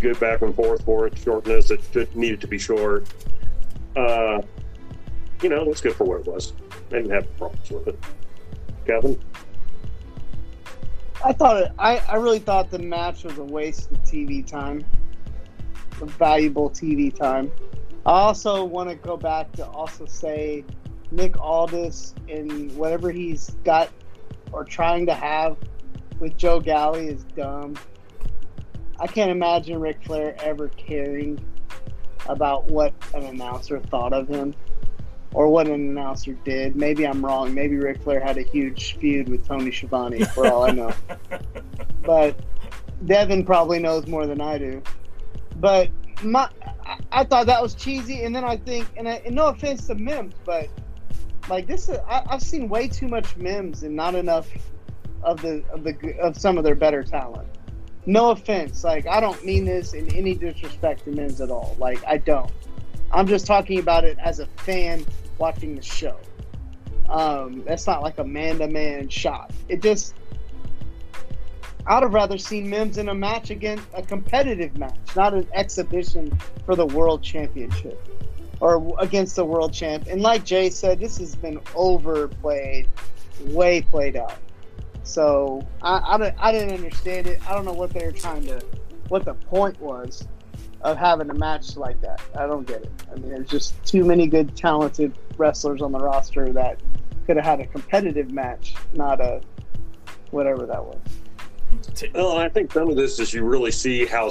good back and forth for it, shortness. It needed to be short. Uh, you know, it was good for what it was. I didn't have problems with it. Kevin? I thought it. I, I really thought the match was a waste of TV time, of valuable TV time. I also want to go back to also say Nick Aldis and whatever he's got or trying to have with Joe Galli is dumb. I can't imagine Ric Flair ever caring about what an announcer thought of him or what an announcer did. Maybe I'm wrong. Maybe Ric Flair had a huge feud with Tony Schiavone, for all I know. but Devin probably knows more than I do. But my, I, thought that was cheesy, and then I think, and, I, and no offense to Mims, but like this, is, I, I've seen way too much Mims and not enough of the of the of some of their better talent. No offense, like I don't mean this in any disrespect to Mims at all. Like I don't. I'm just talking about it as a fan watching the show. Um, that's not like a man to man shot. It just I'd have rather seen Mims in a match against a competitive match, not an exhibition for the world championship or against the world champ. And like Jay said, this has been overplayed, way played out. So I, I, I didn't understand it. I don't know what they were trying to, what the point was of having a match like that. I don't get it. I mean, there's just too many good, talented wrestlers on the roster that could have had a competitive match, not a whatever that was. Well, I think some of this is you really see how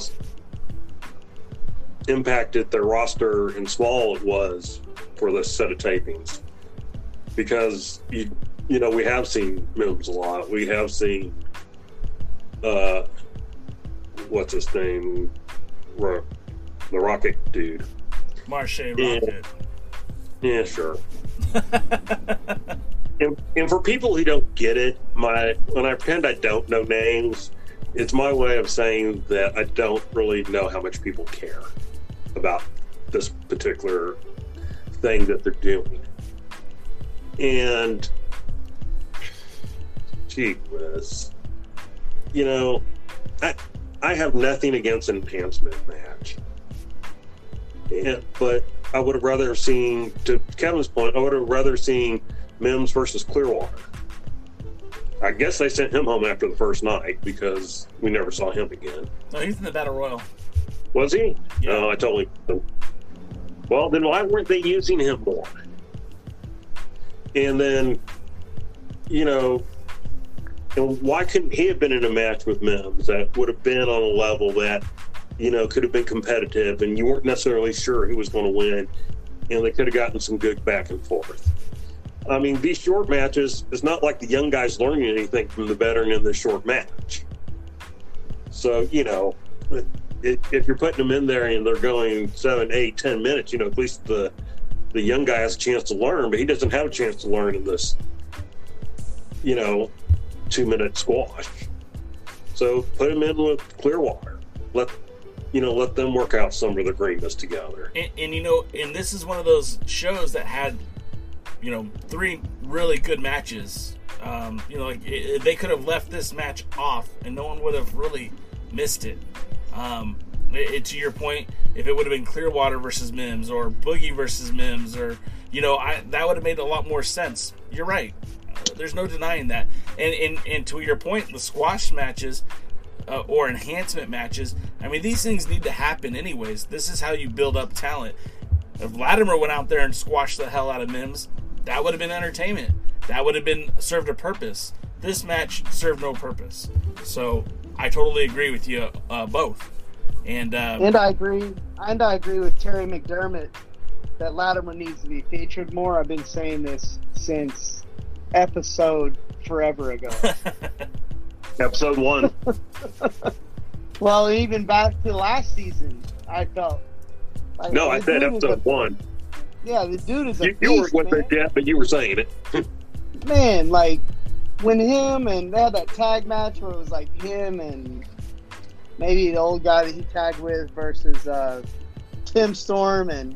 impacted their roster and small it was for this set of tapings. Because you you know, we have seen Mims a lot. We have seen uh what's his name? The Rockett dude. Marshe Yeah. Rockett. Yeah, sure. and, and for people who don't get it, my when I pretend I don't know names, it's my way of saying that I don't really know how much people care about this particular thing that they're doing. And gee whiz, you know, I I have nothing against an enhancement match. Yeah, but I would have rather seen, to Kevin's point, I would have rather seen Mims versus Clearwater. I guess they sent him home after the first night because we never saw him again. No, he's in the Battle Royal. Was he? No, oh, I totally. Well, then why weren't they using him more? And then, you know, and why couldn't he have been in a match with Mims that would have been on a level that, you know, could have been competitive and you weren't necessarily sure who was going to win, and they could have gotten some good back and forth. I mean, these short matches, it's not like the young guys learning anything from the veteran in this short match. So, you know, if, if you're putting them in there and they're going seven, eight, ten minutes, you know, at least the the young guy has a chance to learn, but he doesn't have a chance to learn in this, you know, two minute squash. So put him in with Clearwater. Let you know, let them work out some of the greenness together. And, and you know, and this is one of those shows that had, you know, three really good matches. Um, you know, like it, they could have left this match off, and no one would have really missed it. Um, it, it- to your point, if it would have been Clearwater versus Mims or Boogie versus Mims, or you know, I, that would have made a lot more sense. You're right. There's no denying that. And and and to your point, the squash matches uh, or enhancement matches. I mean, these things need to happen anyways. This is how you build up talent. If Latimer went out there and squashed the hell out of Mims, that would have been entertainment. That would have been served a purpose. This match served no purpose. So I totally agree with you uh, both. And uh, And I agree. And I agree with Terry McDermott that Latimer needs to be featured more. I've been saying this since episode forever ago. Episode one. well, even back to last season, I felt. Like, no, I said episode a- one. Yeah, the dude is a You, you were beast, with man. it, but you were saying it. man, like when him and they had that tag match where it was like him and maybe the old guy that he tagged with versus uh, Tim Storm and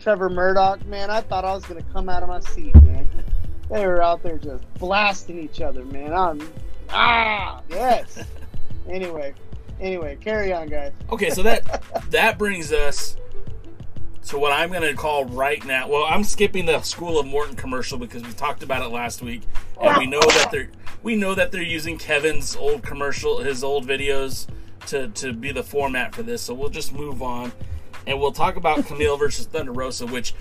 Trevor Murdoch. Man, I thought I was gonna come out of my seat, man. They were out there just blasting each other, man. I'm ah yes. anyway, anyway, carry on, guys. Okay, so that that brings us to what I'm going to call right now. Well, I'm skipping the School of Morton commercial because we talked about it last week, and we know that they're we know that they're using Kevin's old commercial, his old videos to to be the format for this. So we'll just move on, and we'll talk about Kamille versus Thunder Rosa, which,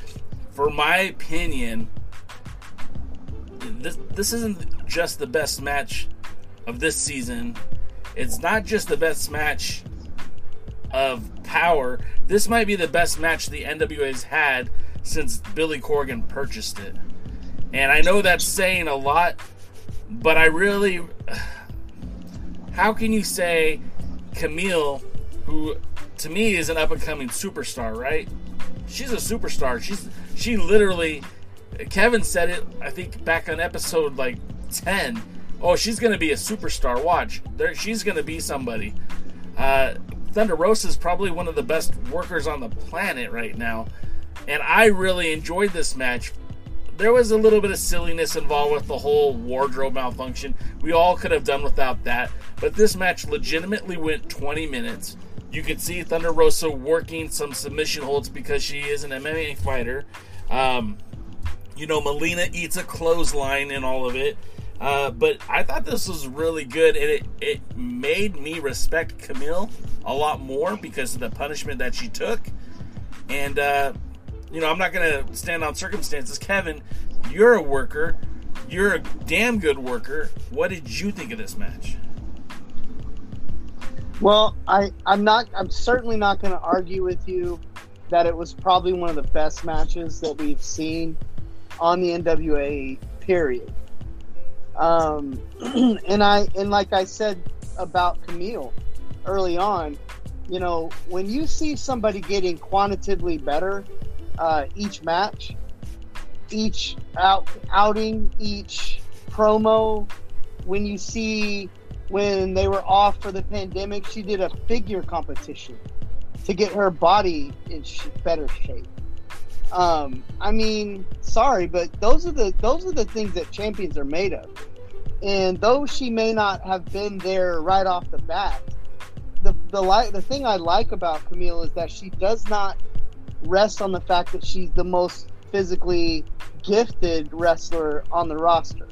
for my opinion, this this isn't just the best match of this season. It's not just the best match of Powerrr. This might be the best match the NWA's had since Billy Corgan purchased it. And I know that's saying a lot, but I really. How can you say Kamille, who to me is an up and coming superstar, right? She's a superstar. She's she literally Kevin said it, I think back on episode like 10. Oh, she's going to be a superstar. Watch. There she's going to be somebody. Uh Thunder Rosa is probably one of the best workers on the planet right now. And I really enjoyed this match. There was a little bit of silliness involved with the whole wardrobe malfunction. We all could have done without that. But this match legitimately went 20 minutes. You could see Thunder Rosa working some submission holds because she is an MMA fighter. Um, you know, Melina eats a clothesline in all of it. Uh, but I thought this was really good, and it, it made me respect Kamille a lot more because of the punishment that she took. And, uh, you know, I'm not going to stand on circumstances. Kevin, you're a worker. You're a damn good worker. What did you think of this match? Well, I, I'm not. I'm certainly not going to argue with you that it was probably one of the best matches that we've seen on the NWA. Period. Um, and I and like I said about Kamille early on, you know, when you see somebody getting quantitatively better uh, each match, each out outing, each promo, when you see when they were off for the pandemic, she did a figure competition to get her body in better shape. Um, I mean, sorry, but those are the those are the things that champions are made of. And though she may not have been there right off the bat, the the li- the thing I like about Kamille is that she does not rest on the fact that she's the most physically gifted wrestler on the roster.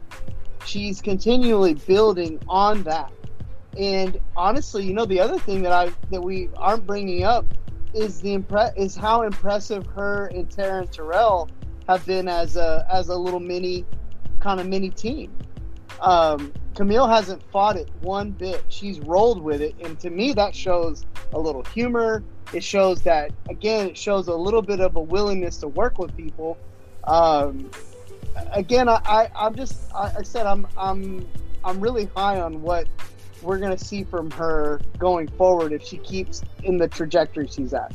She's continually building on that. And honestly, you know, the other thing that I that we aren't bringing up is the impre- is how impressive her and Taryn Terrell have been as a as a little mini kind of mini team. Um, Kamille hasn't fought it one bit. She's rolled with it, and to me, that shows a little humor. It shows that again, it shows a little bit of a willingness to work with people. Um, again, I, I I'm just I, I said I'm I'm I'm really high on what we're gonna see from her going forward if she keeps in the trajectory she's at.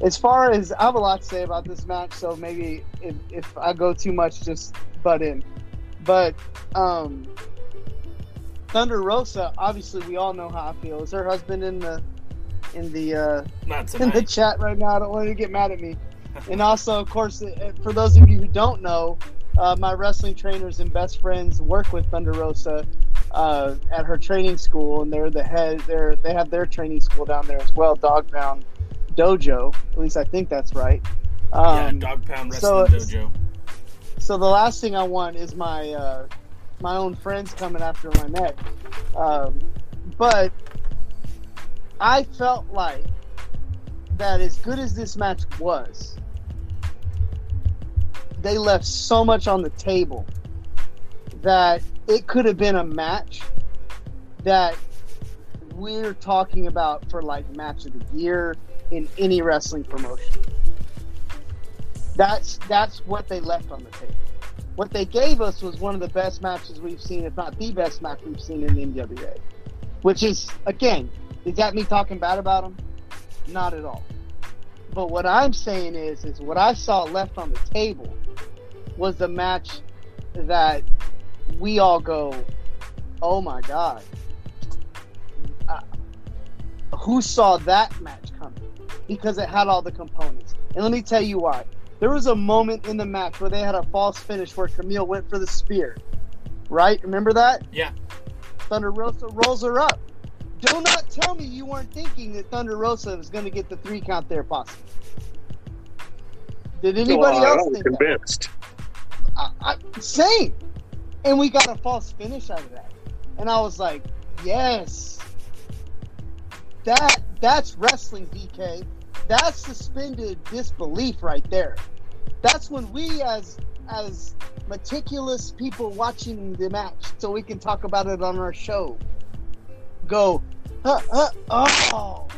As far as I have a lot to say about this match, so maybe if, if I go too much, just butt in. But um, Thunder Rosa, obviously, we all know how I feel. Is her husband in the in the uh, in the chat right now? I don't want you to get mad at me. and also, of course, uh, for those of you who don't know, uh, my wrestling trainers and best friends work with Thunder Rosa uh, at her training school, and they're the head. They're they have their training school down there as well, Dog Pound Dojo. At least I think that's right. yeah, Um, Dog Pound Wrestling it's- Dojo. so the last thing I want is my uh, my own friends coming after my neck. Um, but I felt like that as good as this match was, they left so much on the table that it could have been a match that we're talking about for like match of the year in any wrestling promotion. That's that's what they left on the table. What they gave us was one of the best matches we've seen, if not the best match we've seen in the NWA. Which is again, is that me talking bad about them? Not at all. But what I'm saying is, is what I saw left on the table was the match that we all go, oh my god, uh, who saw that match coming? Because it had all the components. And let me tell you why. There was a moment in the match where they had a false finish where Kamille went for the spear. Right? Remember that? Yeah. Thunder Rosa rolls her up. Do not tell me you weren't thinking that Thunder Rosa was going to get the three count there, possibly. Did anybody Well, I else was think that? convinced. I, I, same. And we got a false finish out of that. And I was like, yes. That that's wrestling, DK. That's suspended disbelief right there. That's when we as as meticulous people watching the match, so we can talk about it on our show. Go, huh, huh, oh,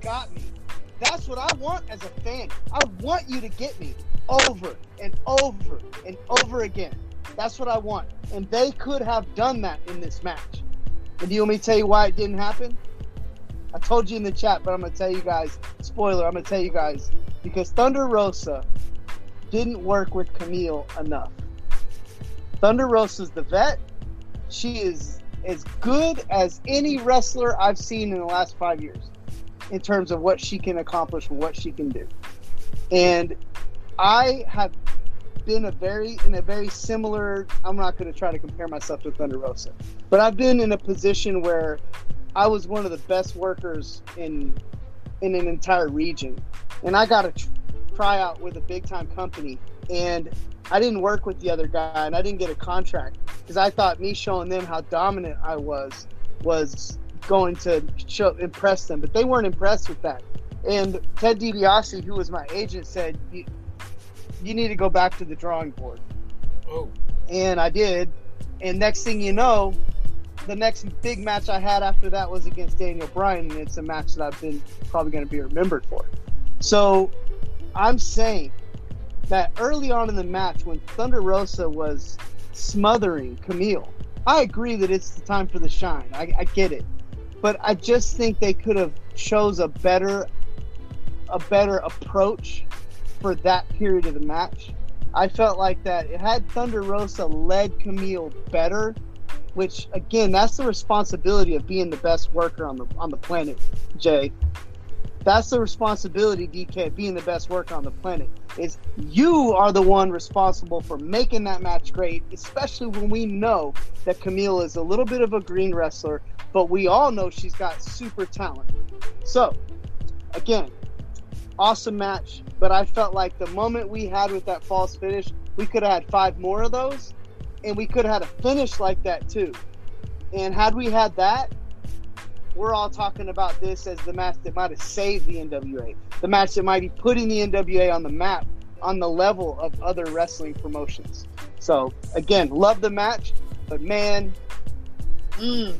got me. That's what I want as a fan. I want you to get me over and over and over again. That's what I want. And they could have done that in this match. And do you want me to tell you why it didn't happen? I told you in the chat, but I'm going to tell you guys, spoiler, I'm going to tell you guys, because Thunder Rosa didn't work with Kamille enough. Thunder Rosa's the vet. She is as good as any wrestler I've seen in the last five years in terms of what she can accomplish and what she can do. And I have been a very in a very similar I'm not going to try to compare myself to Thunder Rosa, but I've been in a position where I was one of the best workers in in an entire region. And I got a tr- tryout with a big time company and I didn't work with the other guy and I didn't get a contract because I thought me showing them how dominant I was was going to show impress them, but they weren't impressed with that. And Ted DiBiase, who was my agent, said, "You, need to go back to the drawing board." Oh. And I did. And next thing you know, the next big match I had after that was against Daniel Bryan, and it's a match that I've been probably going to be remembered for. So I'm saying that early on in the match, when Thunder Rosa was smothering Kamille, I agree that it's the time for the shine. I, I get it, but I just think they could have chose a better, a better approach for that period of the match. I felt like that it had Thunder Rosa led Kamille better, which again, that's the responsibility of being the best worker on the on the planet, Jay. That's the responsibility, DK, being the best worker on the planet. Is you are the one responsible for making that match great, especially when we know that Kamille is a little bit of a green wrestler, but we all know she's got super talent. So, again, awesome match, but I felt like the moment we had with that false finish, we could have had five more of those, and we could have had a finish like that too. And had we had that, we're all talking about this as the match that might have saved the NWA, the match that might be putting the NWA on the map, on the level of other wrestling promotions. So again, love the match, but man, mm,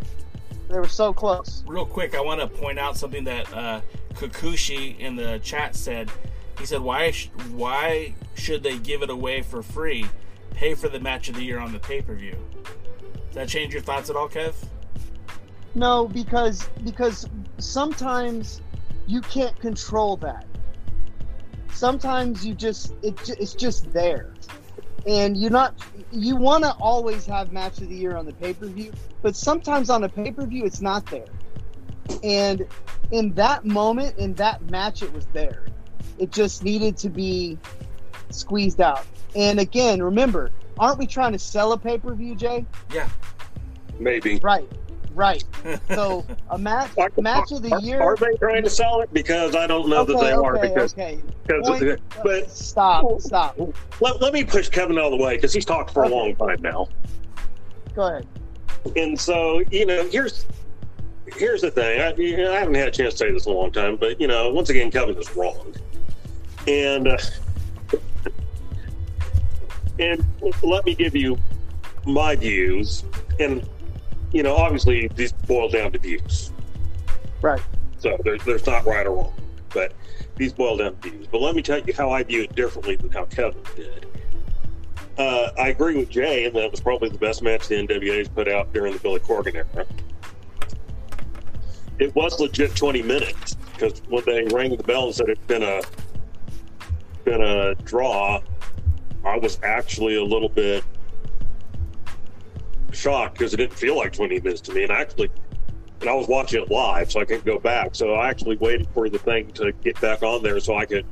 they were so close. Real quick, I want to point out something that uh, Kukushi in the chat said. He said, "Why? Sh- why should they give it away for free? Pay for the match of the year on the pay per view." Does that change your thoughts at all, Kev? No, because because sometimes you can't control that. Sometimes you just it, it's just there, and you're not. You want to always have match of the year on the pay per view, but sometimes on a pay per view it's not there. And in that moment, in that match, it was there. It just needed to be squeezed out. And again, remember, aren't we trying to sell a pay per view, Jay? Yeah. Maybe. Right, right. So a match match of the Are, year. are they trying to sell it? Because I don't know that Okay, they are. Because, okay. because Point- the- but Stop, stop. let, let me push Kevin out of the way because he's talked for a long time now. Go ahead. And so, you know, here's here's the thing. I, you know, I haven't had a chance to say this in a long time, but you know, once again, Kevin is wrong. And uh, And let me give you my views. And, you know, obviously these boil down to views. Right. So there's, there's not right or wrong, but these boil down to views. But let me tell you how I view it differently than how Kevin did. Uh, I agree with Jay, and that was probably the best match the NWA's put out during the Billy Corgan era. It was legit 20 minutes because when they rang the bell and said it'd been a been a draw, I was actually a little bit shocked because it didn't feel like 20 minutes to me. And I actually, and I was watching it live, so I couldn't go back. So I actually waited for the thing to get back on there so I could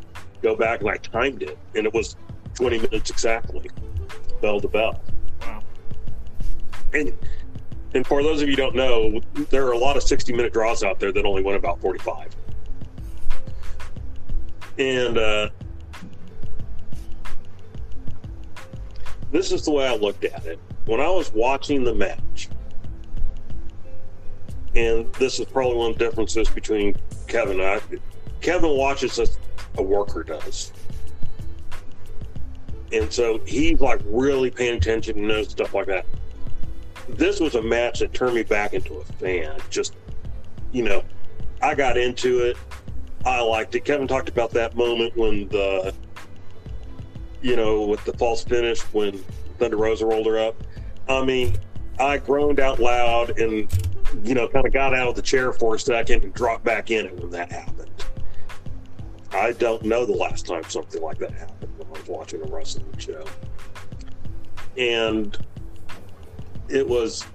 go back and I timed it, and it was 20 minutes exactly, bell to bell. Wow. And and for those of you don't know, there are a lot of 60 minute draws out there that only went about 45. And uh, this is the way I looked at it. When I was watching the match, and this is probably one of the differences between Kevin I. Kevin watches as a worker does. And so he's like really paying attention and knows stuff like that. This was a match that turned me back into a fan. Just, you know, I got into it. I liked it. Kevin talked about that moment when the, you know, with the false finish when Thunder Rosa rolled her up. I mean, I groaned out loud and, you know, kind of got out of the chair for a second and dropped back in it when that happened. I don't know the last time something like that happened when I was watching a wrestling show. And it was,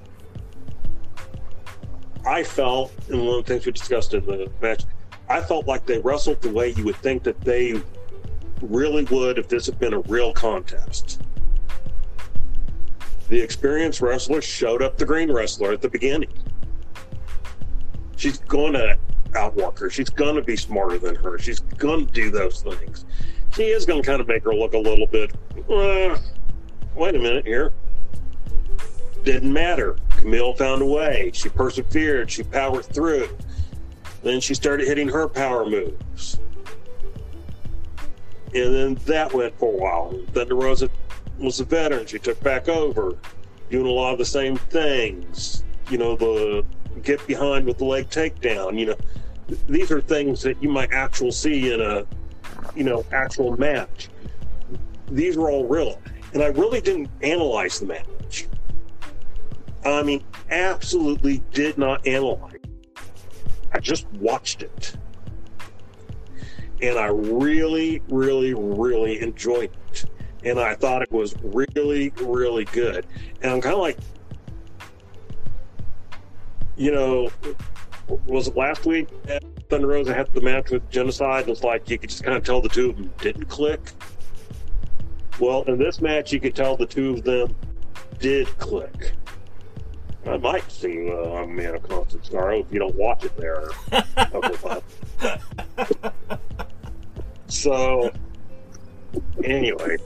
I felt, and one of the things we discussed in the match, I felt like they wrestled the way you would think that they really would if this had been a real contest. The experienced wrestler showed up the green wrestler at the beginning. She's going to outwork her. She's going to be smarter than her. She's going to do those things. She is going to kind of make her look a little bit, uh, wait a minute here. Didn't matter. Kamille found a way. She persevered. She powered through. Then she started hitting her power moves. And then that went for a while. Thunder Rosa was a veteran. She took back over, doing a lot of the same things. You know, the get behind with the leg takedown. You know, these are things that you might actually see in a, you know, actual match. These are all real. And I really didn't analyze the match. I mean, absolutely did not analyze. I just watched it. And I really, really, really enjoyed it. And I thought it was really, really good. And I'm kind of like, you know, was it last week? Thunder Rosa had the match with Genocide. It's like you could just kind of tell the two of them didn't click. Well, in this match, you could tell the two of them did click. I might see uh, I'm Man of Constant Sorrow if you don't watch it there. okay, fine. so, anyway,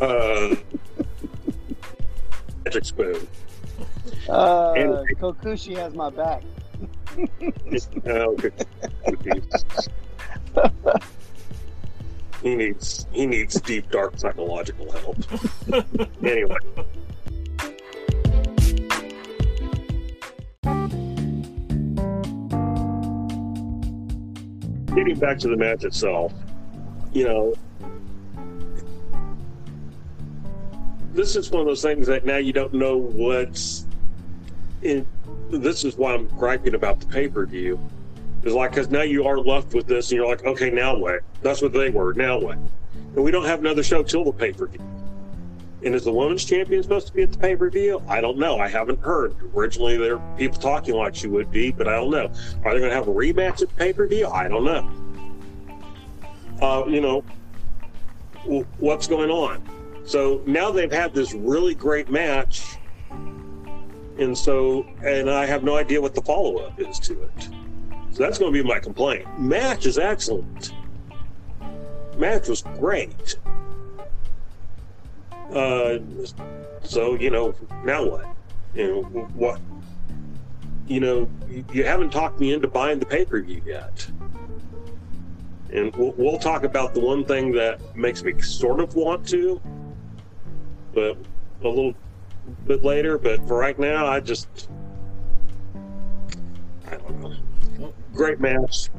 uh, Magic Spoon. Uh, And- Kokushi has my back. Oh, good. he needs he needs deep, dark psychological help. anyway. Getting back to the match itself, you know, this is one of those things that now you don't know what's in. This is why I'm griping about the pay per view. Is like because now you are left with this, and you're like, okay, now what? That's what they were. Now what? And we don't have another show till the pay per view. And is the women's champion supposed to be at the pay per view? I don't know. I haven't heard. Originally, there were people talking like she would be, but I don't know. Are they going to have a rematch at pay per view? I don't know. Uh, you know, w- what's going on? So now they've had this really great match, and so and I have no idea what the follow up is to it. So that's going to be my complaint. Match is excellent. Match was great. Uh, so you know now what? You know what? You know you- haven't talked me into buying the pay per view yet. and we'll, we'll talk about the one thing that makes me sort of want to, but a little bit later. But for right now, I just I don't know. Great match.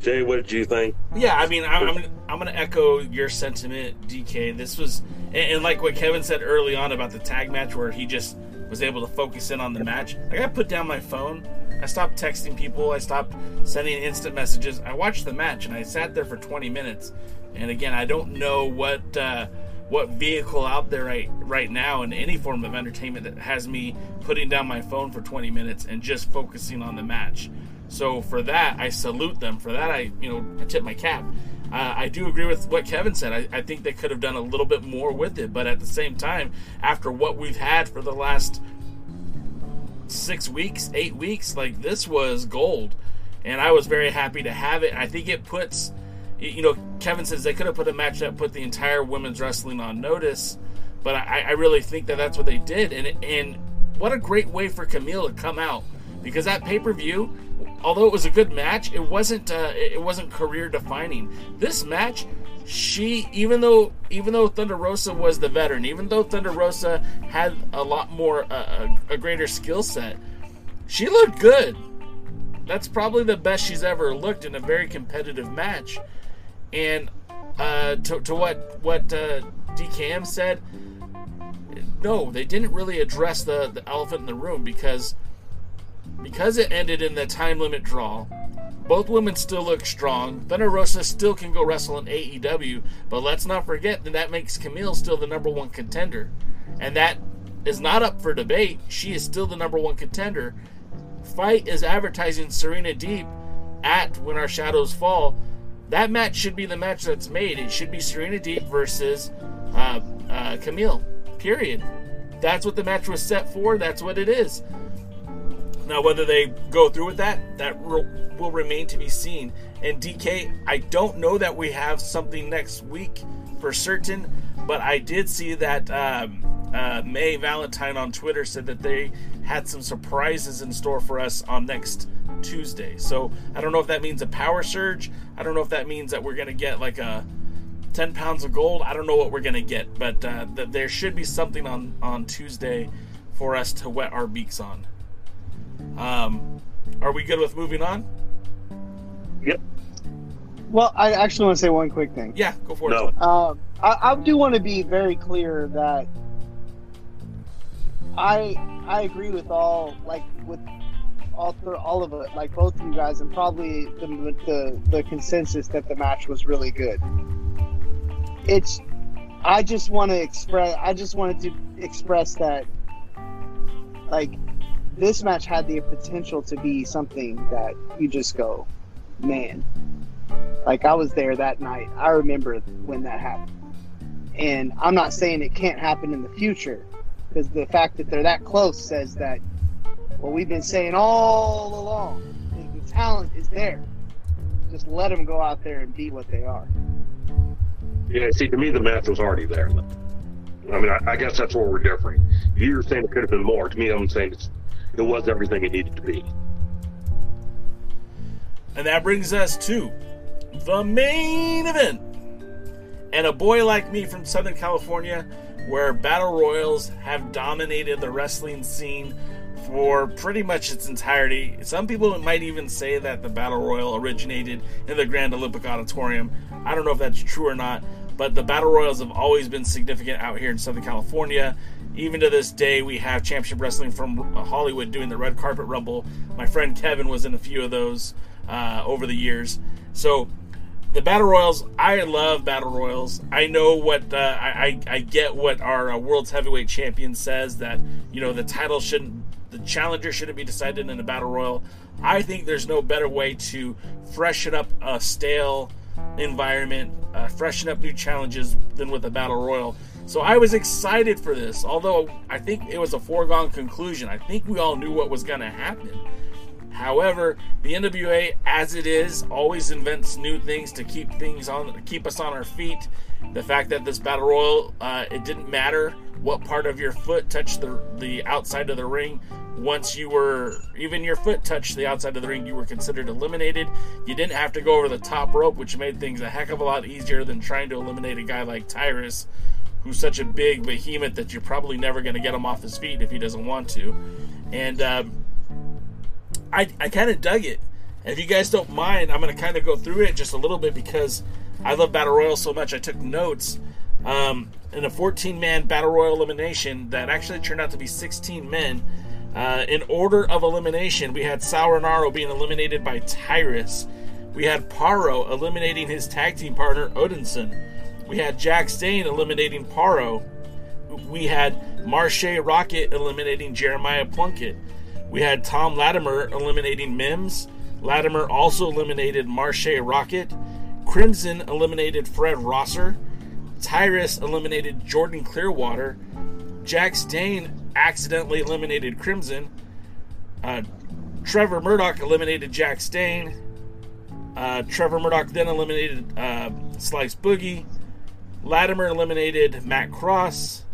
Jay, what did you think? Yeah, I mean, I'm, I'm, to echo your sentiment, DK. This was, and, and, like what Kevin said early on about the tag match, where he just was able to focus in on the match. Like, I put down my phone, I stopped texting people, I stopped sending instant messages. I watched the match, and I sat there for 20 minutes. And again, I don't know what uh, what vehicle out there right right now in any form of entertainment that has me putting down my phone for 20 minutes and just focusing on the match. So for that, I salute them. For that, I you know I tip my cap. Uh, I do agree with what Kevin said. I, I, think they could have done a little bit more with it, but at the same time, after what we've had for the last six weeks, eight weeks, like this was gold, and I was very happy to have it. I think it puts, you know, Kevin says they could have put a match that put the entire women's wrestling on notice, but I, I really think that that's what they did, and and what a great way for Kamille to come out because that pay per view although it was a good match, it wasn't uh, it wasn't career defining. This match, she even though even though Thunder Rosa was the veteran, even though Thunder Rosa had a lot more uh, a, greater skill set, she looked good. That's probably the best she's ever looked in a very competitive match. And uh, to, to what what uh, DKM said, no, they didn't really address the, the elephant in the room because because it ended in the time limit draw, both women still look strong. Thunder Rosa still can go wrestle in AEW, but let's not forget that that makes Kamille still the number one contender. And that is not up for debate. She is still the number one contender. FITE is advertising Serena Deeb at When Our Shadows Fall. That match should be the match that's made. It should be Serena Deeb versus uh, uh, Kamille. Period. That's what the match was set for. That's what it is. Now, whether they go through with that, that will remain to be seen. And DK, I don't know that we have something next week for certain, but I did see that um, uh, Mae Valentine on Twitter said that they had some surprises in store for us on next Tuesday. So I don't know if that means a power surge. I don't know if that means that we're going to get like a 10 pounds of gold. I don't know what we're going to get, but uh, th- there should be something on, on Tuesday for us to wet our beaks on. Um, are we good with moving on? Yep. Well, I actually want to say one quick thing. Yeah, go for no. it. Um, I, I do want to be very clear that I I agree with all like with all th- all of it, like both of you guys, and probably the, the the consensus that the match was really good. It's I just want to express I just wanted to express that like this match had the potential to be something that you just go, man. Like I was there that night. I remember when that happened. And I'm not saying it can't happen in the future because the fact that they're that close says that what we've been saying all along, the talent is there. Just let them go out there and be what they are. Yeah, see, to me, the match was already there. I mean, I, I guess that's where we're differing. You're saying it could have been more. To me, I'm saying it's it was everything it needed to be. And that brings us to the main event. And a boy like me from Southern California, where battle royals have dominated the wrestling scene for pretty much its entirety. Some people might even say that the battle royal originated in the Grand Olympic Auditorium. I don't know if that's true or not, but the battle royals have always been significant out here in Southern California even to this day, we have Championship Wrestling from Hollywood doing the red carpet rumble. My friend Kevin was in a few of those uh, over the years. So the battle royals, I love battle royals. I know what uh, I, I get what our uh, world's heavyweight champion says that you know the title shouldn't, the challenger shouldn't be decided in a battle royal. I think there's no better way to freshen up a stale environment, uh, freshen up new challenges than with a battle royal. So I was excited for this, although I think it was a foregone conclusion. I think we all knew what was going to happen. However, the NWA, as it is, always invents new things to keep things on, keep us on our feet. The fact that this battle royal, uh, it didn't matter what part of your foot touched the the outside of the ring. once you were even your foot touched the outside of the ring, you were considered eliminated. You didn't have to go over the top rope, which made things a heck of a lot easier than trying to eliminate a guy like Tyrus, who's such a big behemoth that you're probably never going to get him off his feet if he doesn't want to. And um, I, I kind of dug it. If you guys don't mind, I'm going to kind of go through it just a little bit because I love Battle Royal so much. I took notes. Um, in a 14 man Battle Royal elimination that actually turned out to be 16 men. Uh, in order of elimination, we had Sal Rinauro being eliminated by Tyrus. We had Parrow eliminating his tag team partner Odinson. We had Jax Dane eliminating Parrow. We had Marshe Rockett eliminating Jeremiah Plunkett. We had Tom Latimer eliminating Mims. Latimer also eliminated Marshe Rockett. Crimson eliminated Fred Rosser. Tyrus eliminated Jordan Clearwater. Jax Dane accidentally eliminated Crimson. Uh, Trevor Murdoch eliminated Jax Dane. Uh, Trevor Murdoch then eliminated uh, Slice Boogie. Latimer eliminated Matt Cross.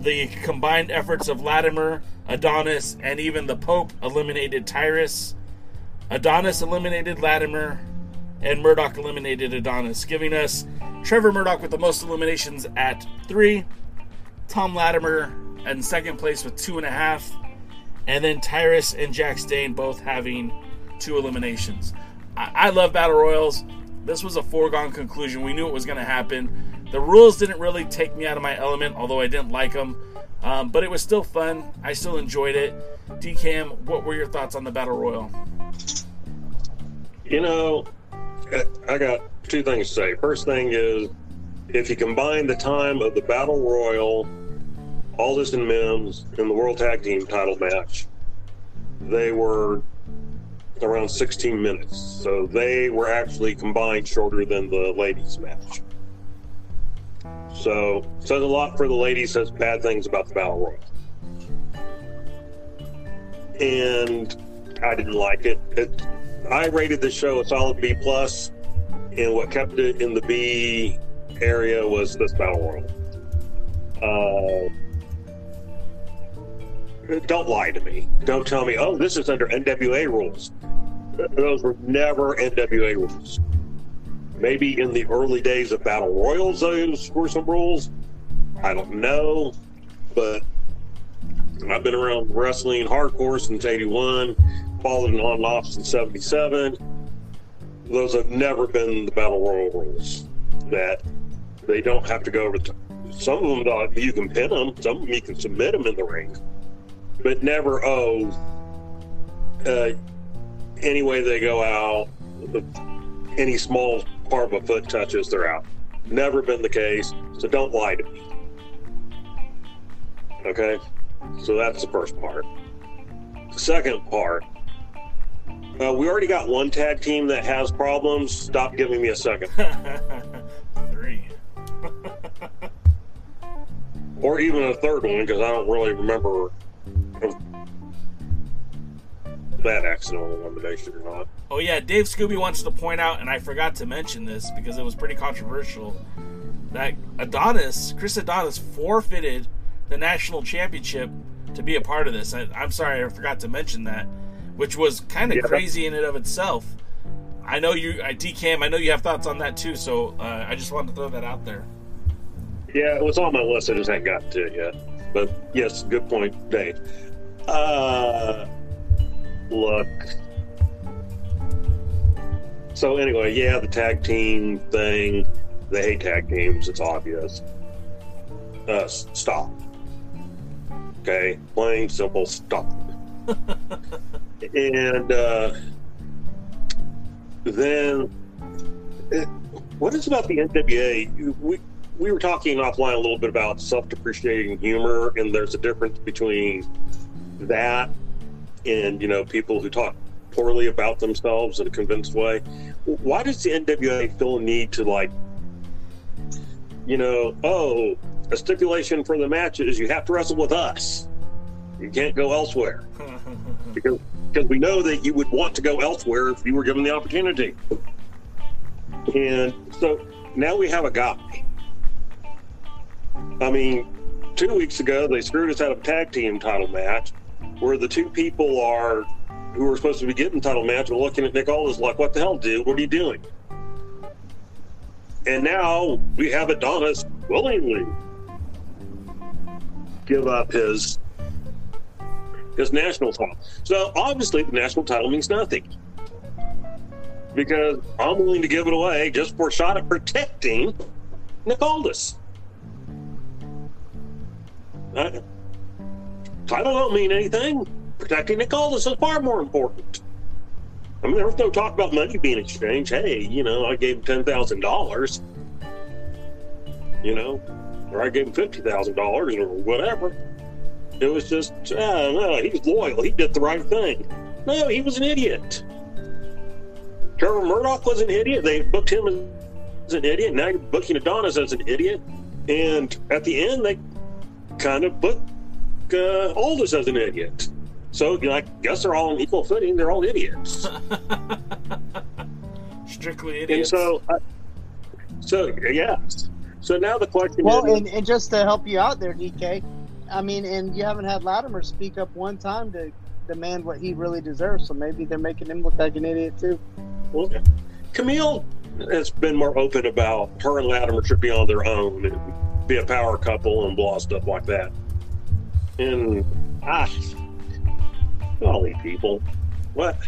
The combined efforts of Latimer, Adonis, and even the Pope eliminated Tyrus. Adonis eliminated Latimer, and Murdoch eliminated Adonis, giving us Trevor Murdoch with the most eliminations at three, Tom Latimer in second place with two and a half, and then Tyrus and Jax Dane both having two eliminations. I, I love battle royals. This was a foregone conclusion. We knew it was going to happen. The rules didn't really take me out of my element, although I didn't like them. Um, but it was still fun. I still enjoyed it. DKM, what were your thoughts on the battle royal? You know, I got two things to say. First thing is, if you combine the time of the battle royal, Aldis and Mims, in the World Tag Team title match, they were around 16 minutes. So they were actually combined shorter than the ladies' match. So says a lot for the ladies, says bad things about the battle royal. And I didn't like it. it I rated the show a solid B plus, and what kept it in the B area was this battle royal. Uh, don't lie to me. Don't tell me, oh, this is under NWA rules. Those were never NWA rules. Maybe in the early days of battle royals, those were some rules. I don't know, but I've been around wrestling hardcore since '81, fallen on and off since '77. Those have never been the battle royal rules. That they don't have to go over. Some of them you can pin them. Some of them you can submit them in the ring, but never oh. Uh, any way they go out, any small part of a foot touches, they're out. Never been the case. So don't lie to me. Okay? So that's the first part. Second part, uh, we already got one tag team that has problems. Stop giving me a second. Three. or even a third one because I don't really remember that accidental elimination or not. Oh yeah, Dave Scooby wants to point out, and I forgot to mention this because it was pretty controversial. That Adonis, Chris Adonis, forfeited the national championship to be a part of this. I, am sorry, I forgot to mention that, which was kind of yeah. crazy in and of itself. I know you, I DKM. I know you have thoughts on that too. So uh, I just wanted to throw that out there. Yeah, it was on my list. I just hadn't gotten to it yet. But yes, good point, Dave. Uh, look. So anyway, yeah, the tag team thing. They hate tag teams. It's obvious. Uh, stop. Okay, plain simple stop. and uh, then, it, what is about the NWA? We we were talking offline a little bit about self-depreciating humor, and there's a difference between that and you know people who talk poorly about themselves in a convinced way. Why does the NWA feel a need to like, you know, oh, a stipulation for the match is you have to wrestle with us. You can't go elsewhere because because we know that you would want to go elsewhere if you were given the opportunity. And so now we have a guy. I mean, two weeks ago they screwed us out of a tag team title match where the two people are who are supposed to be getting title match are looking at Nick Aldis like, "What the hell, dude? What are you doing?" And now we have Adonis willingly give up his his national title. So obviously, the national title means nothing because I'm willing to give it away just for a shot at protecting Nick Aldis. Title don't mean anything. Protecting Aldis is far more important. I mean, there was no talk about money being exchanged. Hey, you know, I gave him ten thousand dollars. You know, or I gave him fifty thousand dollars or whatever. It was just, uh, no, he was loyal. He did the right thing. No, he was an idiot. Trevor Murdoch was an idiot. They booked him as an idiot. Now you're booking Adonis as an idiot. And at the end, they kind of book uh, Aldis as an idiot. So you know, I guess they're all on equal footing. They're all idiots. Strictly and idiots. so, uh, so yeah. So now the question Well, is, and, and just to help you out there, DK, I mean, and you haven't had Latimer speak up one time to demand what he really deserves. So maybe they're making him look like an idiot too. well, Kamille has been more open about her and Latimer should be on their own and be a power couple and blah stuff like that. And ah, these people, what?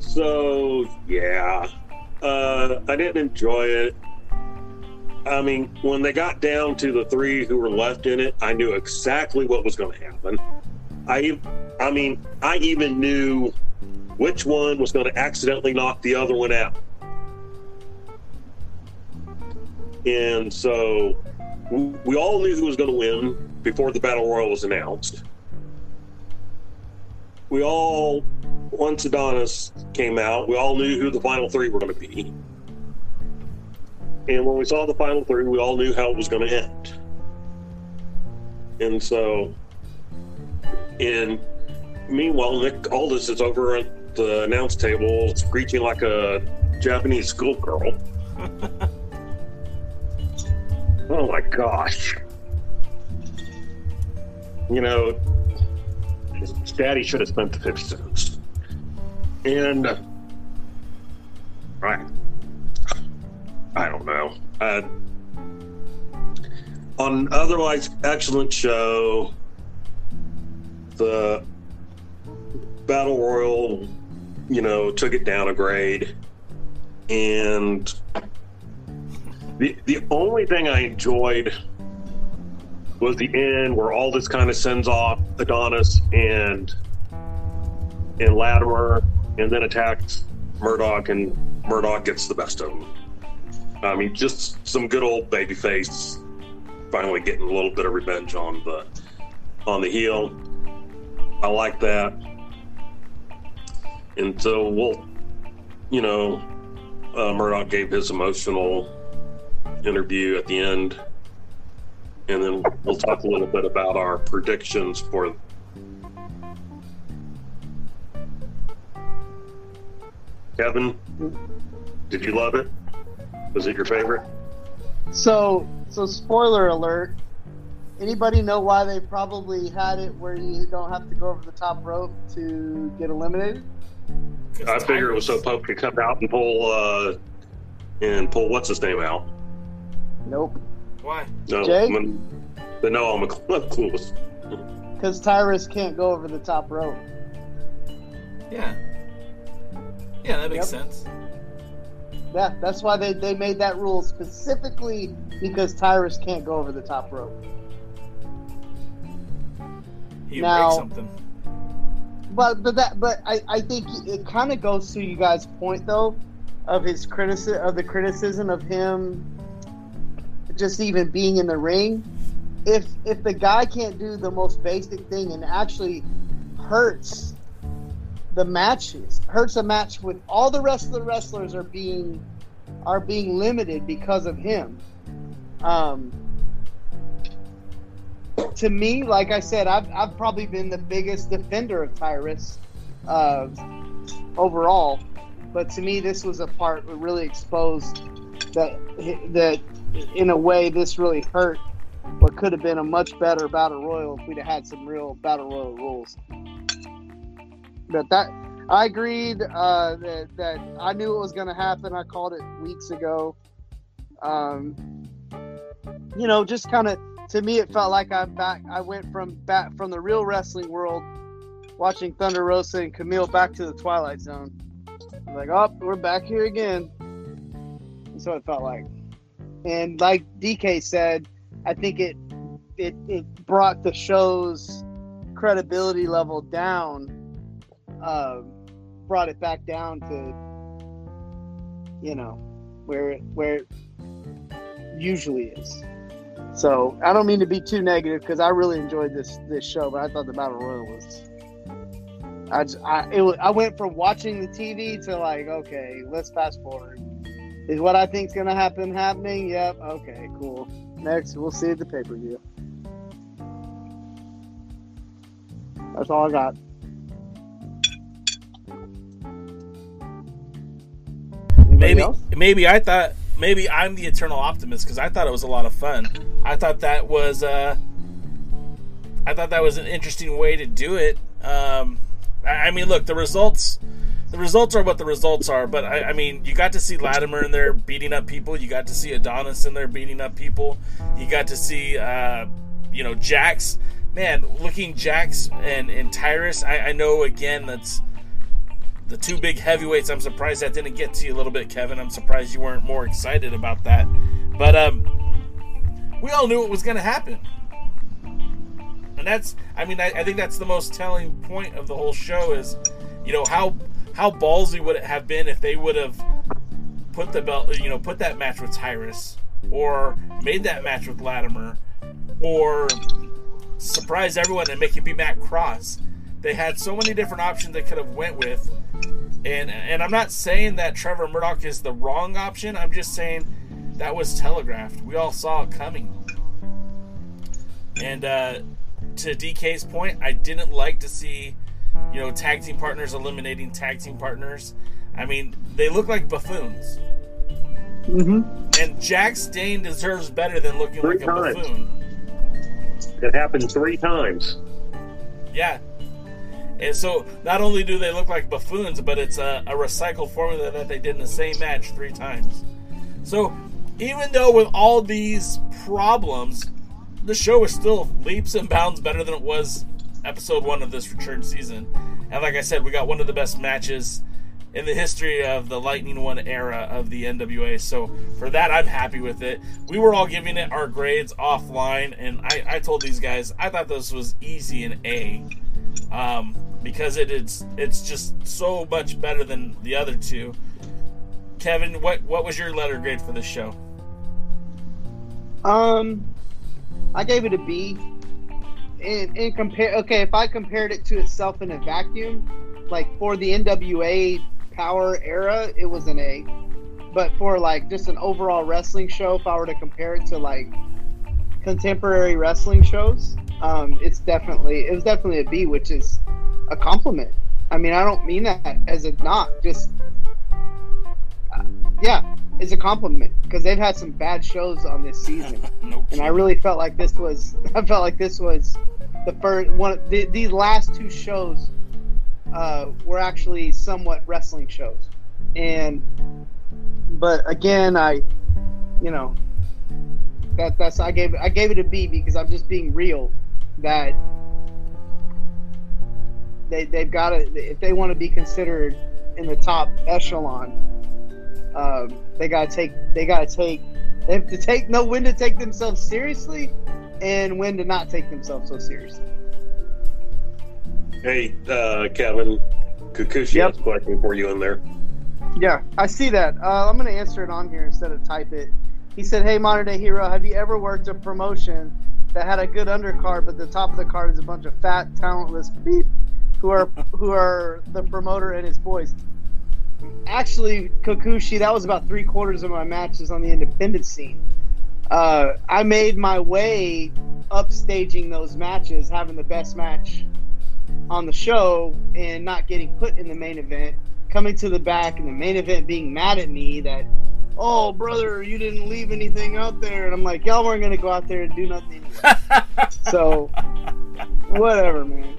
So yeah, uh, I didn't enjoy it. I mean, when they got down to the three who were left in it, I knew exactly what was going to happen. I, I mean, I even knew which one was going to accidentally knock the other one out. And so we, all knew who was going to win before the battle royal was announced. We all, once Adonis came out, we all knew who the final three were going to be. And when we saw the final three, we all knew how it was going to end. And so, and meanwhile, Nick Aldis is over at the announce table screeching like a Japanese schoolgirl. oh my gosh. You know, his daddy should have spent the 50 cents. And, uh, right. I don't know. Uh, on otherwise excellent show, the battle royal, you know, took it down a grade, and the the only thing I enjoyed was the end where all this kind of sends off Adonis and and Latimer, and then attacks Murdoch, and Murdoch gets the best of him. I mean, just some good old baby face, finally getting a little bit of revenge on the on the heel. I like that, and so we'll, you know, uh, Murdoch gave his emotional interview at the end, and then we'll talk a little bit about our predictions for. Kevin, did you love it? Was it your favorite? So, so spoiler alert. Anybody know why they probably had it where you don't have to go over the top rope to get eliminated? I figure it was so Pope could come out and pull uh and pull what's his name out. Nope. Why? No, Jay? when- the no, I'm a clueless. Because Tyrus can't go over the top rope. Yeah. Yeah, that makes Yep. sense. Yeah, that's why they, they made that rule specifically because Tyrus can't go over the top rope. He Now- breaks something. But but that but I, I think it kind of goes to you guys' point though of his criticism of the criticism of him just even being in the ring. If if the guy can't do the most basic thing and actually hurts the matches, hurts a match with all the rest of the wrestlers are being are being limited because of him. Um, to me, like I said, I've, I've probably been the biggest defender of Tyrus uh, overall. But to me, this was a part that really exposed that that in a way, this really hurt what could have been a much better battle royal if we'd have had some real battle royal rules. But that I agreed uh, that that I knew it was going to happen. I called it weeks ago. Um, you know, just kind of to me, it felt like I'm back. I went from back from the real wrestling world, watching Thunder Rosa and Kamille back to the Twilight Zone. Like, oh, we're back here again. That's what it felt like. And like DK said, I think it it it brought the show's credibility level down. Uh, brought it back down to you know where it, where it usually is. So I don't mean to be too negative because I really enjoyed this this show, but I thought the battle royal was. I just, I it I went from watching the TV to like okay, let's fast forward. Is what I think is gonna happen happening? Yep. Okay. Cool. Next, we'll see at the pay per view. That's all I got. Anybody maybe else? maybe I thought maybe I'm the eternal optimist because I thought it was a lot of fun. I thought that was uh, I thought that was an interesting way to do it. Um, I, I mean, look, the results the results are what the results are. But I, I mean, you got to see Latimer in there beating up people. You got to see Adonis in there beating up people. You got to see uh, you know Jax. Man, looking Jax and and Tyrus. I, I know again that's the two big heavyweights. I'm surprised that didn't get to you a little bit, Kevin. I'm surprised you weren't more excited about that. But um, we all knew it was going to happen, and that's. I mean, I, I think that's the most telling point of the whole show is, you know, how how ballsy would it have been if they would have put the belt, you know, put that match with Tyrus, or made that match with Latimer, or surprise everyone and make it be Matt Cross. They had so many different options they could have went with, and and I'm not saying that Trevor Murdoch is the wrong option. I'm just saying that was telegraphed. We all saw it coming. And uh, to DK's point, I didn't like to see, you know, tag team partners eliminating tag team partners. I mean, they look like buffoons. Mm-hmm. And Jax Dane deserves better than looking Three like a buffoon. It happened three times. Yeah. And so not only do they look like buffoons, but it's a, a recycled formula that they did in the same match three times. So even though with all these problems, the show is still leaps and bounds better than it was episode one of this return season. And like I said, we got one of the best matches in the history of the Lightning One era of the NWA. So for that, I'm happy with it. We were all giving it our grades offline, and I, I told these guys I thought this was easy an A, um, because it is it's just so much better than the other two. Kevin, what what was your letter grade for this show? Um, I gave it a B. In compare, okay, if I compared it to itself in a vacuum, like for the NWA Powerrr era, it was an A. But for like just an overall wrestling show, if I were to compare it to like contemporary wrestling shows, um, it's definitely it was definitely a B, which is a compliment. I mean, I don't mean that as a knock, just uh, yeah, it's a compliment because they've had some bad shows on this season, and I really felt like this was I felt like this was the first one. The, these last two shows uh, were actually somewhat wrestling shows, and but again, I you know that that's I gave I gave it a B because I'm just being real that they they've got to if they want to be considered in the top echelon um, they gotta take they gotta take they have to take know when to take themselves seriously and when to not take themselves so seriously. Hey, uh, Kevin, Kokushi Yep. has a question for you in there. Yeah, I see that. Uh, I'm gonna answer it on here instead of type it. He said, "Hey, modern day hero, have you ever worked a promotion that had a good undercard, but the top of the card is a bunch of fat, talentless beep who are who are the promoter and his boys?" Actually, Kokushi, that was about three quarters of my matches on the independent scene. Uh, I made my way upstaging those matches, having the best match on the show, and not getting put in the main event. Coming to the back and the main event being mad at me that "Oh, brother, you didn't leave anything out there," and I'm like, "Y'all weren't gonna go out there and do nothing anyway." so, whatever, man.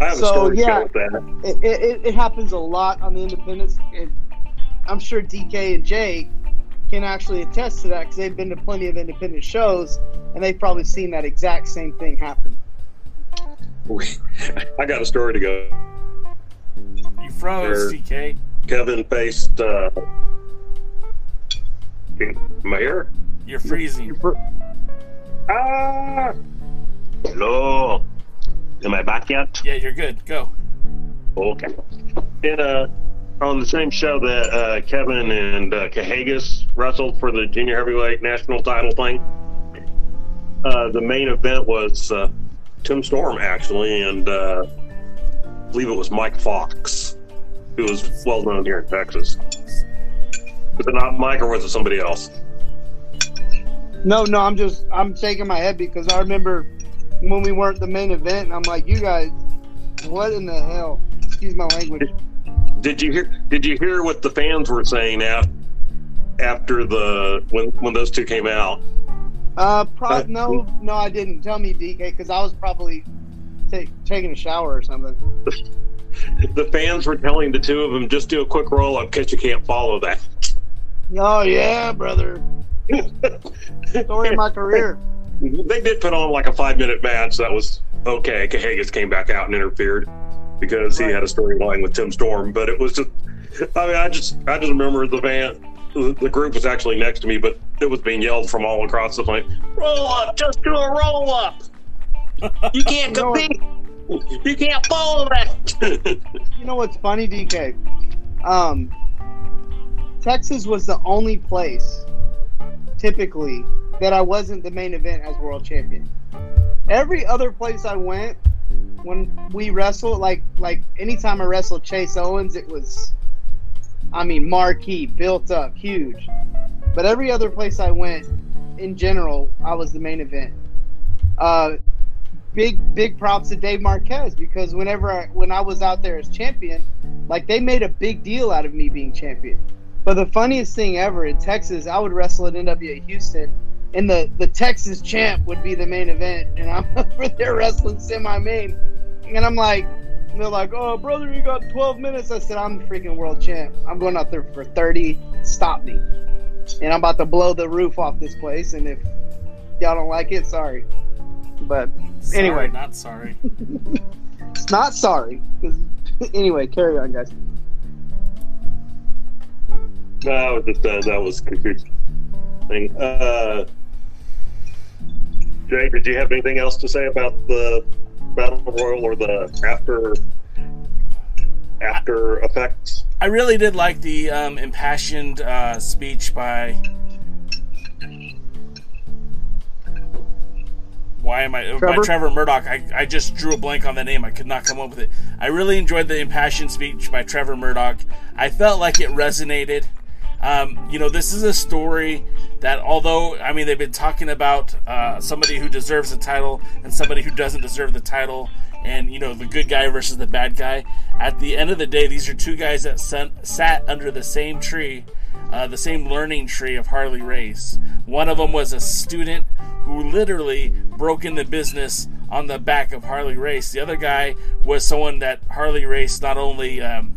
I have a So, story to yeah. go with that. It, it, it happens a lot on the independents. It, I'm sure DK and Jay can actually attest to that because they've been to plenty of independent shows and they've probably seen that exact same thing happen. I got a story to go. You froze, Sure. DK. Kevin faced uh, Mayor. You're freezing. Ah. Hello. Am I back yet? Yeah, you're good. Go. Okay. And uh, on the same show that uh, Kevin and uh, Cahagas wrestled for the junior heavyweight national title thing, uh, the main event was uh, Tim Storm actually, and uh, I believe it was Mike Fox, who was well known here in Texas. Was it not Mike or was it somebody else? No, no, I'm just I'm shaking my head because I remember when we weren't the main event, and I'm like, you guys, what in the hell? Excuse my language. Did you hear? Did you hear what the fans were saying out after the when when those two came out? Uh, pro- no, no, I didn't. Tell me, DK, because I was probably ta- taking a shower or something. The fans were telling the two of them just do a quick roll up because you can't follow that. Oh yeah, brother. Story of my career. They did put on like a five minute match that was okay. Cahagas came back out and interfered because he had a storyline with Tim Storm, but it was just. I mean, I just I just remember the van. The group was actually next to me, but it was being yelled from all across the plane. Roll up, just do a roll up. You can't compete. You can't follow that. You know what's funny, DK? Um, Texas was the only place, typically, that I wasn't the main event as world champion. Every other place I went, when we wrestled, like like anytime I wrestled Chase Owens, it was, I mean, marquee, built up, huge. But every other place I went, in general, I was the main event. Uh, big big props to Dave Marquez because whenever I, when I was out there as champion, like they made a big deal out of me being champion. But the funniest thing ever in Texas, I would wrestle at NWA Houston, and the the Texas champ would be the main event, and I'm over there wrestling semi-main, and I'm like, and they're like, oh brother, you got 12 minutes. I said, I'm the freaking world champ. I'm going out there for 30. Stop me, and I'm about to blow the roof off this place. And if y'all don't like it, sorry. But Sorry, anyway, not sorry. it's not sorry. 'cause- anyway, carry on, guys. No, I was just uh, that was confusing. Thing. Uh, Jay, did you have anything else to say about the battle royal or the after after effects? I really did like the um, impassioned uh, speech by. Why am I by Trevor? Trevor Murdoch? I, I just drew a blank on the name. I could not come up with it. I really enjoyed the impassioned speech by Trevor Murdoch. I felt like it resonated. Um, you know, this is a story that, although I mean, they've been talking about uh, somebody who deserves the title and somebody who doesn't deserve the title, and you know, the good guy versus the bad guy. At the end of the day, these are two guys that sat, sat under the same tree, uh, the same learning tree of Harley Race. One of them was a student who literally broke into business on the back of Harley Race. The other guy was someone that Harley Race not only um,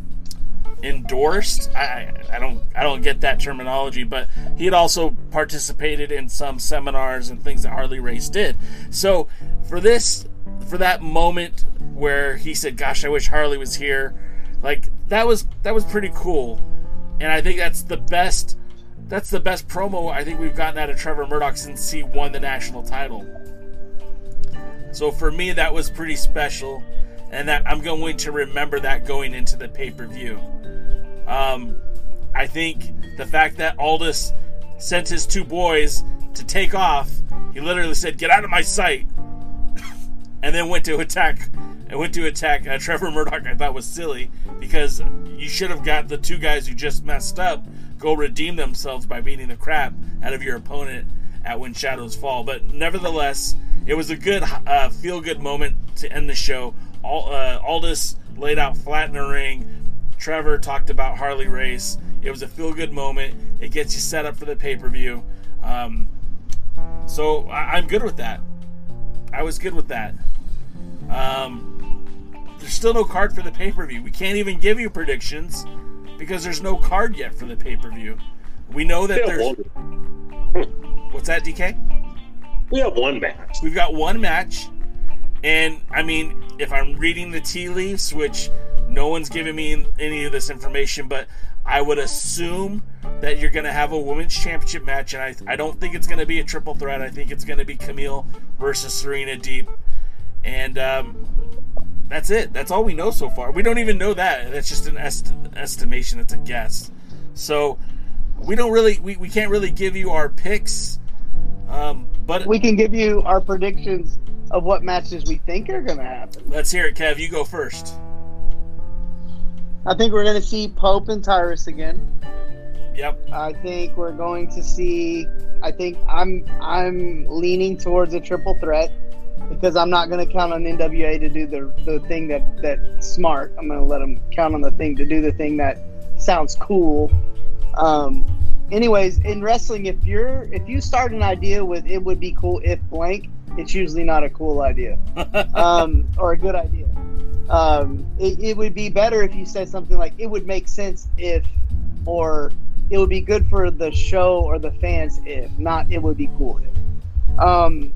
endorsed. I, I don't I don't get that terminology, but he had also participated in some seminars and things that Harley Race did. So for this for that moment where he said, "Gosh, I wish Harley was here," like that was that was pretty cool, and I think that's the best that's the best promo I think we've gotten out of Trevor Murdoch since he won the national title. So for me, that was pretty special, and that I'm going to remember that going into the pay per view. Um, I think the fact that Aldis sent his two boys to take off, he literally said, "Get out of my sight," and then went to attack. And went to attack uh, Trevor Murdoch. I thought was silly because you should have got the two guys who just messed up go redeem themselves by beating the crap out of your opponent at When Shadows Fall. But nevertheless, it was a good uh, feel good moment to end the show. All, uh, Aldis laid out flat in the ring. Trevor talked about Harley Race. It was a feel good moment. It gets you set up for the pay per view. Um, so I- I'm good with that. I was good with that. Um, there's still no card for the pay per view. We can't even give you predictions because there's no card yet for the pay per view. We know that there's. What's that, DK? We have one match. We've got one match, and I mean, if I'm reading the tea leaves, which no one's giving me any of this information, but I would assume that you're going to have a women's championship match, and I, I don't think it's going to be a triple threat. I think it's going to be Kamille versus Serena Deeb, and um, that's it. That's all we know so far. We don't even know that. That's just an est- estimation. It's a guess. So we don't really, we, we can't really give you our picks. Um, but we can give you our predictions of what matches we think are going to happen. Let's hear it, Kev. You go first. I think we're going to see Pope and Tyrus again. Yep. I think we're going to see. I think I'm I'm leaning towards a triple threat because I'm not going to count on NWA to do the the thing that that's smart. I'm going to let them count on the thing to do the thing that sounds cool. Um, anyways, in wrestling, if you're if you start an idea with it would be cool if blank, it's usually not a cool idea um, or a good idea. Um, it, it would be better if you said something like it would make sense if, or it would be good for the show or the fans if, not it would be cool if. Um,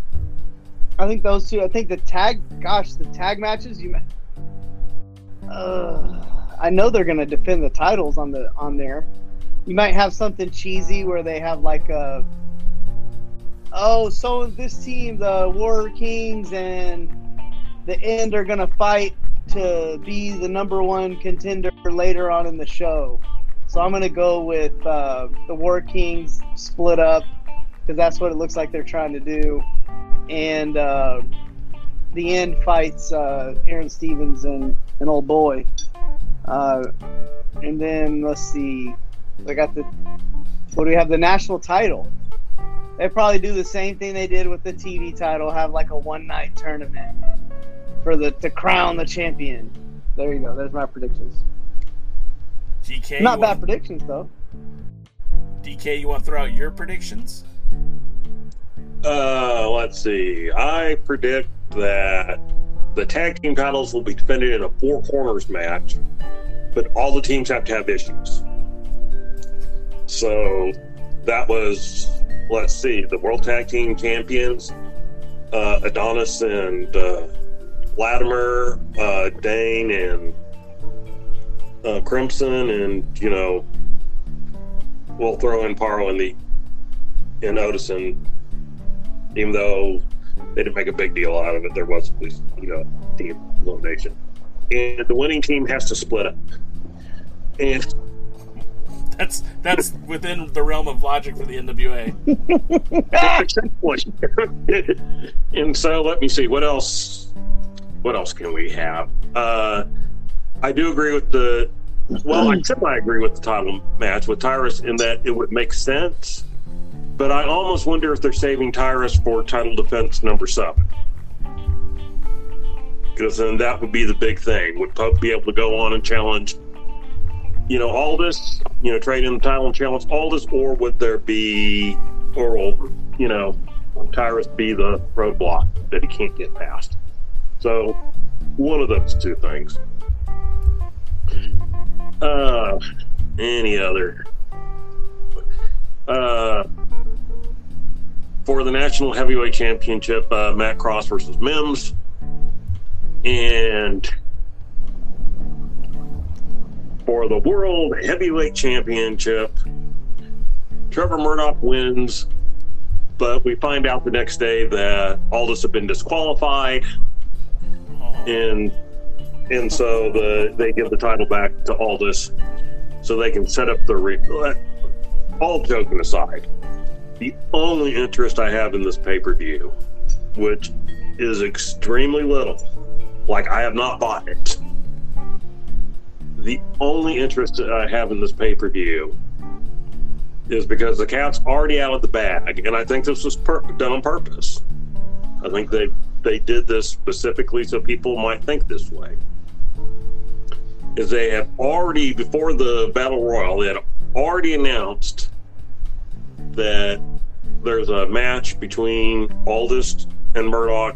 I think those two. I think the tag. Gosh, the tag matches. You. Uh, I know they're gonna defend the titles on the on there. You might have something cheesy where they have like a. Oh, so this team, the War Kings and the End, are gonna fight to be the number one contender later on in the show. So I'm gonna go with uh, the War Kings split up because that's what it looks like they're trying to do, and uh, the End fights uh, Aron Stevens and an old boy. Uh, and then let's see, I got the what do we have? The national title. They probably do the same thing they did with the TV title, have like a one night tournament for the to crown the champion. There you go. There's my predictions. DK, Not bad want, predictions though. DK, you want to throw out your predictions? Uh, let's see. I predict that the tag team titles will be defended in a four corners match, but all the teams have to have issues. So that was, let's see, the World Tag Team Champions, uh, Adonis and uh, Latimer, uh, Dane and uh, Crimson, and you know, we'll throw in Parrow and the and Odinson, even though they didn't make a big deal out of it. There was at least you know team elimination, and the winning team has to split up. And That's that's within the realm of logic for the NWA. and so let me see what else. What else can we have? Uh, I do agree with the. Well, I semi agree with the title match with Tyrus in that it would make sense, but I almost wonder if they're saving Tyrus for title defense number seven. Because then that would be the big thing. Would Pope be able to go on and challenge, you know, all this, you know, trade in the title and challenge all this, or would there be, or will, you know, Tyrus be the roadblock that he can't get past? So, one of those two things. Uh, any other? Uh, for the National Heavyweight Championship, uh, Matt Cross versus Mims. And for the World Heavyweight Championship, Trevor Murdoch wins, but we find out the next day that Aldis had been disqualified, and and so the they give the title back to Aldis, so they can set up the re- all joking aside, the only interest I have in this pay per view, which is extremely little, like I have not bought it. The only interest that I have in this pay per view is because the cat's already out of the bag, and I think this was per- done on purpose. I think they they did this specifically so people might think this way. is they have already before the battle royal they had already announced that there's a match between Aldis and Murdoch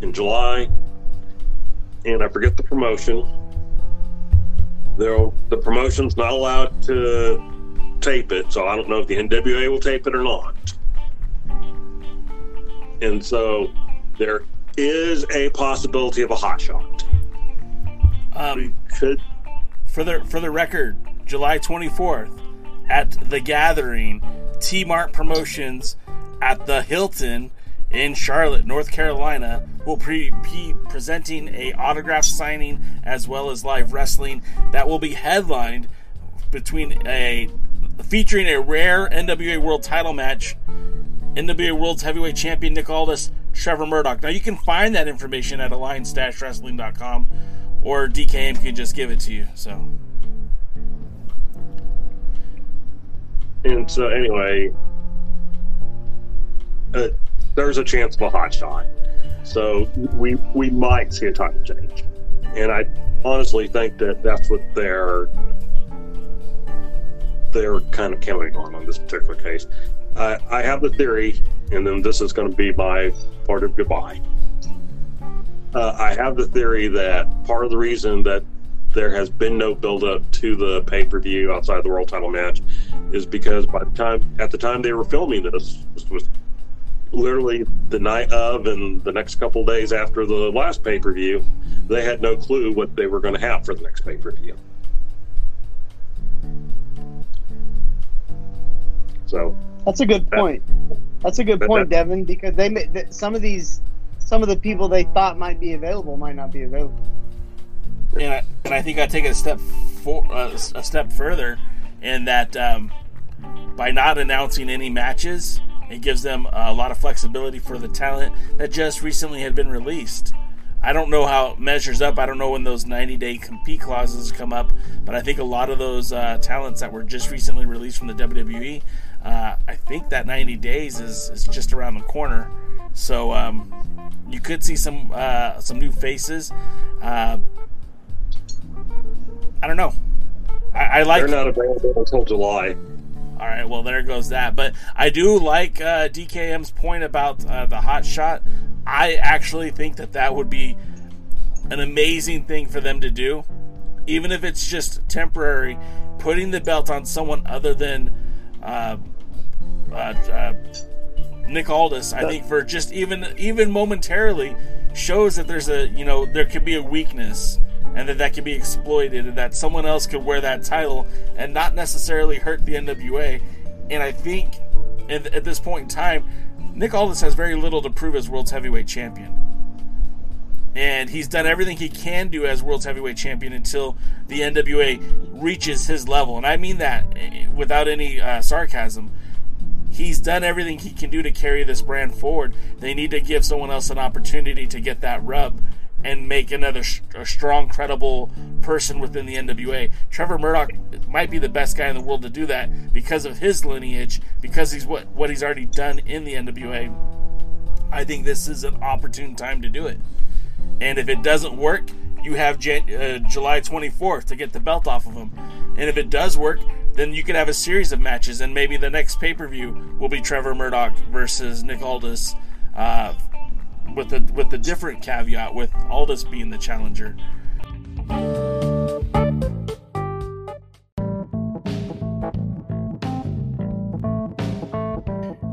in July, and I forget the promotion. They're, the promotion's not allowed to tape it, so I don't know if the NWA will tape it or not. And so there is a possibility of a hot shot. Um, could for the for the record, July 24th at the Gathering, T Mart Promotions at the Hilton in Charlotte, North Carolina, will pre- be presenting a autograph signing as well as live wrestling that will be headlined between a featuring a rare NWA World Title match. NWA World's Heavyweight Champion Nick Aldis, Trevor Murdoch. Now you can find that information at alliance-wrestling.com or DKM can just give it to you. So And so, anyway, uh, there's a chance of a hot shot. So we we might see a title change, and I honestly think that that's what they're they're kind of counting on on this particular case. I I have the theory, and then this is going to be my part of goodbye. Uh, I have the theory that part of the reason that there has been no build up to the pay per view outside of the world title match is because by the time at the time they were filming this, this was literally the night of and the next couple days after the last pay per view, they had no clue what they were going to have for the next pay per view. So That's a good point. That's a good That- point, that- Devin, because they may, that some of these, some of the people they thought might be available might not be available. and I, and I think I take it a step for uh, a step further in that um, by not announcing any matches, it gives them a lot of flexibility for the talent that just recently had been released. I don't know how it measures up. I don't know when those 90 day compete clauses come up, but I think a lot of those uh, talents that were just recently released from the WWE, uh, I think that 90 days is, is just around the corner. So um, you could see some uh, some new faces. Uh, I don't know. I, I like. they're not available until July. All right, well there goes that. But I do like uh, DKM's point about uh, the hot shot. I actually think that that would be an amazing thing for them to do, even if it's just temporary. Putting the belt on someone other than uh, uh, uh, Nick Aldis, I think for just even even momentarily shows that there's a you know there could be a weakness and that that can be exploited and that someone else could wear that title and not necessarily hurt the NWA. And I think at, at this point in time, Nick Aldis has very little to prove as world's heavyweight champion. And he's done everything he can do as world's heavyweight champion until the NWA reaches his level. And I mean that eh, without any uh, sarcasm. He's done everything he can do to carry this brand forward. They need to give someone else an opportunity to get that rub and make another sh- strong, credible person within the NWA. Trevor Murdoch might be the best guy in the world to do that because of his lineage, because he's what what he's already done in the NWA. I think this is an opportune time to do it. And if it doesn't work, you have Jan- uh, July 24th to get the belt off of him. And if it does work, then you could have a series of matches, and maybe the next pay per view will be Trevor Murdoch versus Nick Aldis, uh, with the with the different caveat with Aldis being the challenger.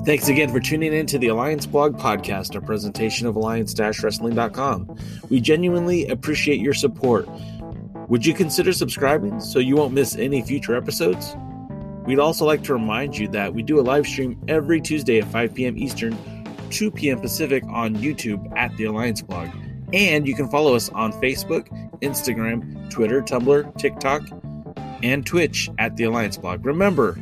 Thanks again for tuning in to the Alliance Blog Podcast, a presentation of alliance-wrestling.com. We genuinely appreciate your support. Would you consider subscribing so you won't miss any future episodes? We'd also like to remind you that we do a live stream every Tuesday at 5 p.m. Eastern, 2 p.m. Pacific on YouTube at the Alliance Blog. And you can follow us on Facebook, Instagram, Twitter, Tumblr, TikTok, and Twitch at the Alliance Blog. Remember,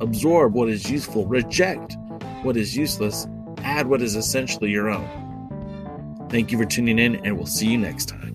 absorb what is useful, reject what is useless, add what is essentially your own. Thank you for tuning in, and we'll see you next time.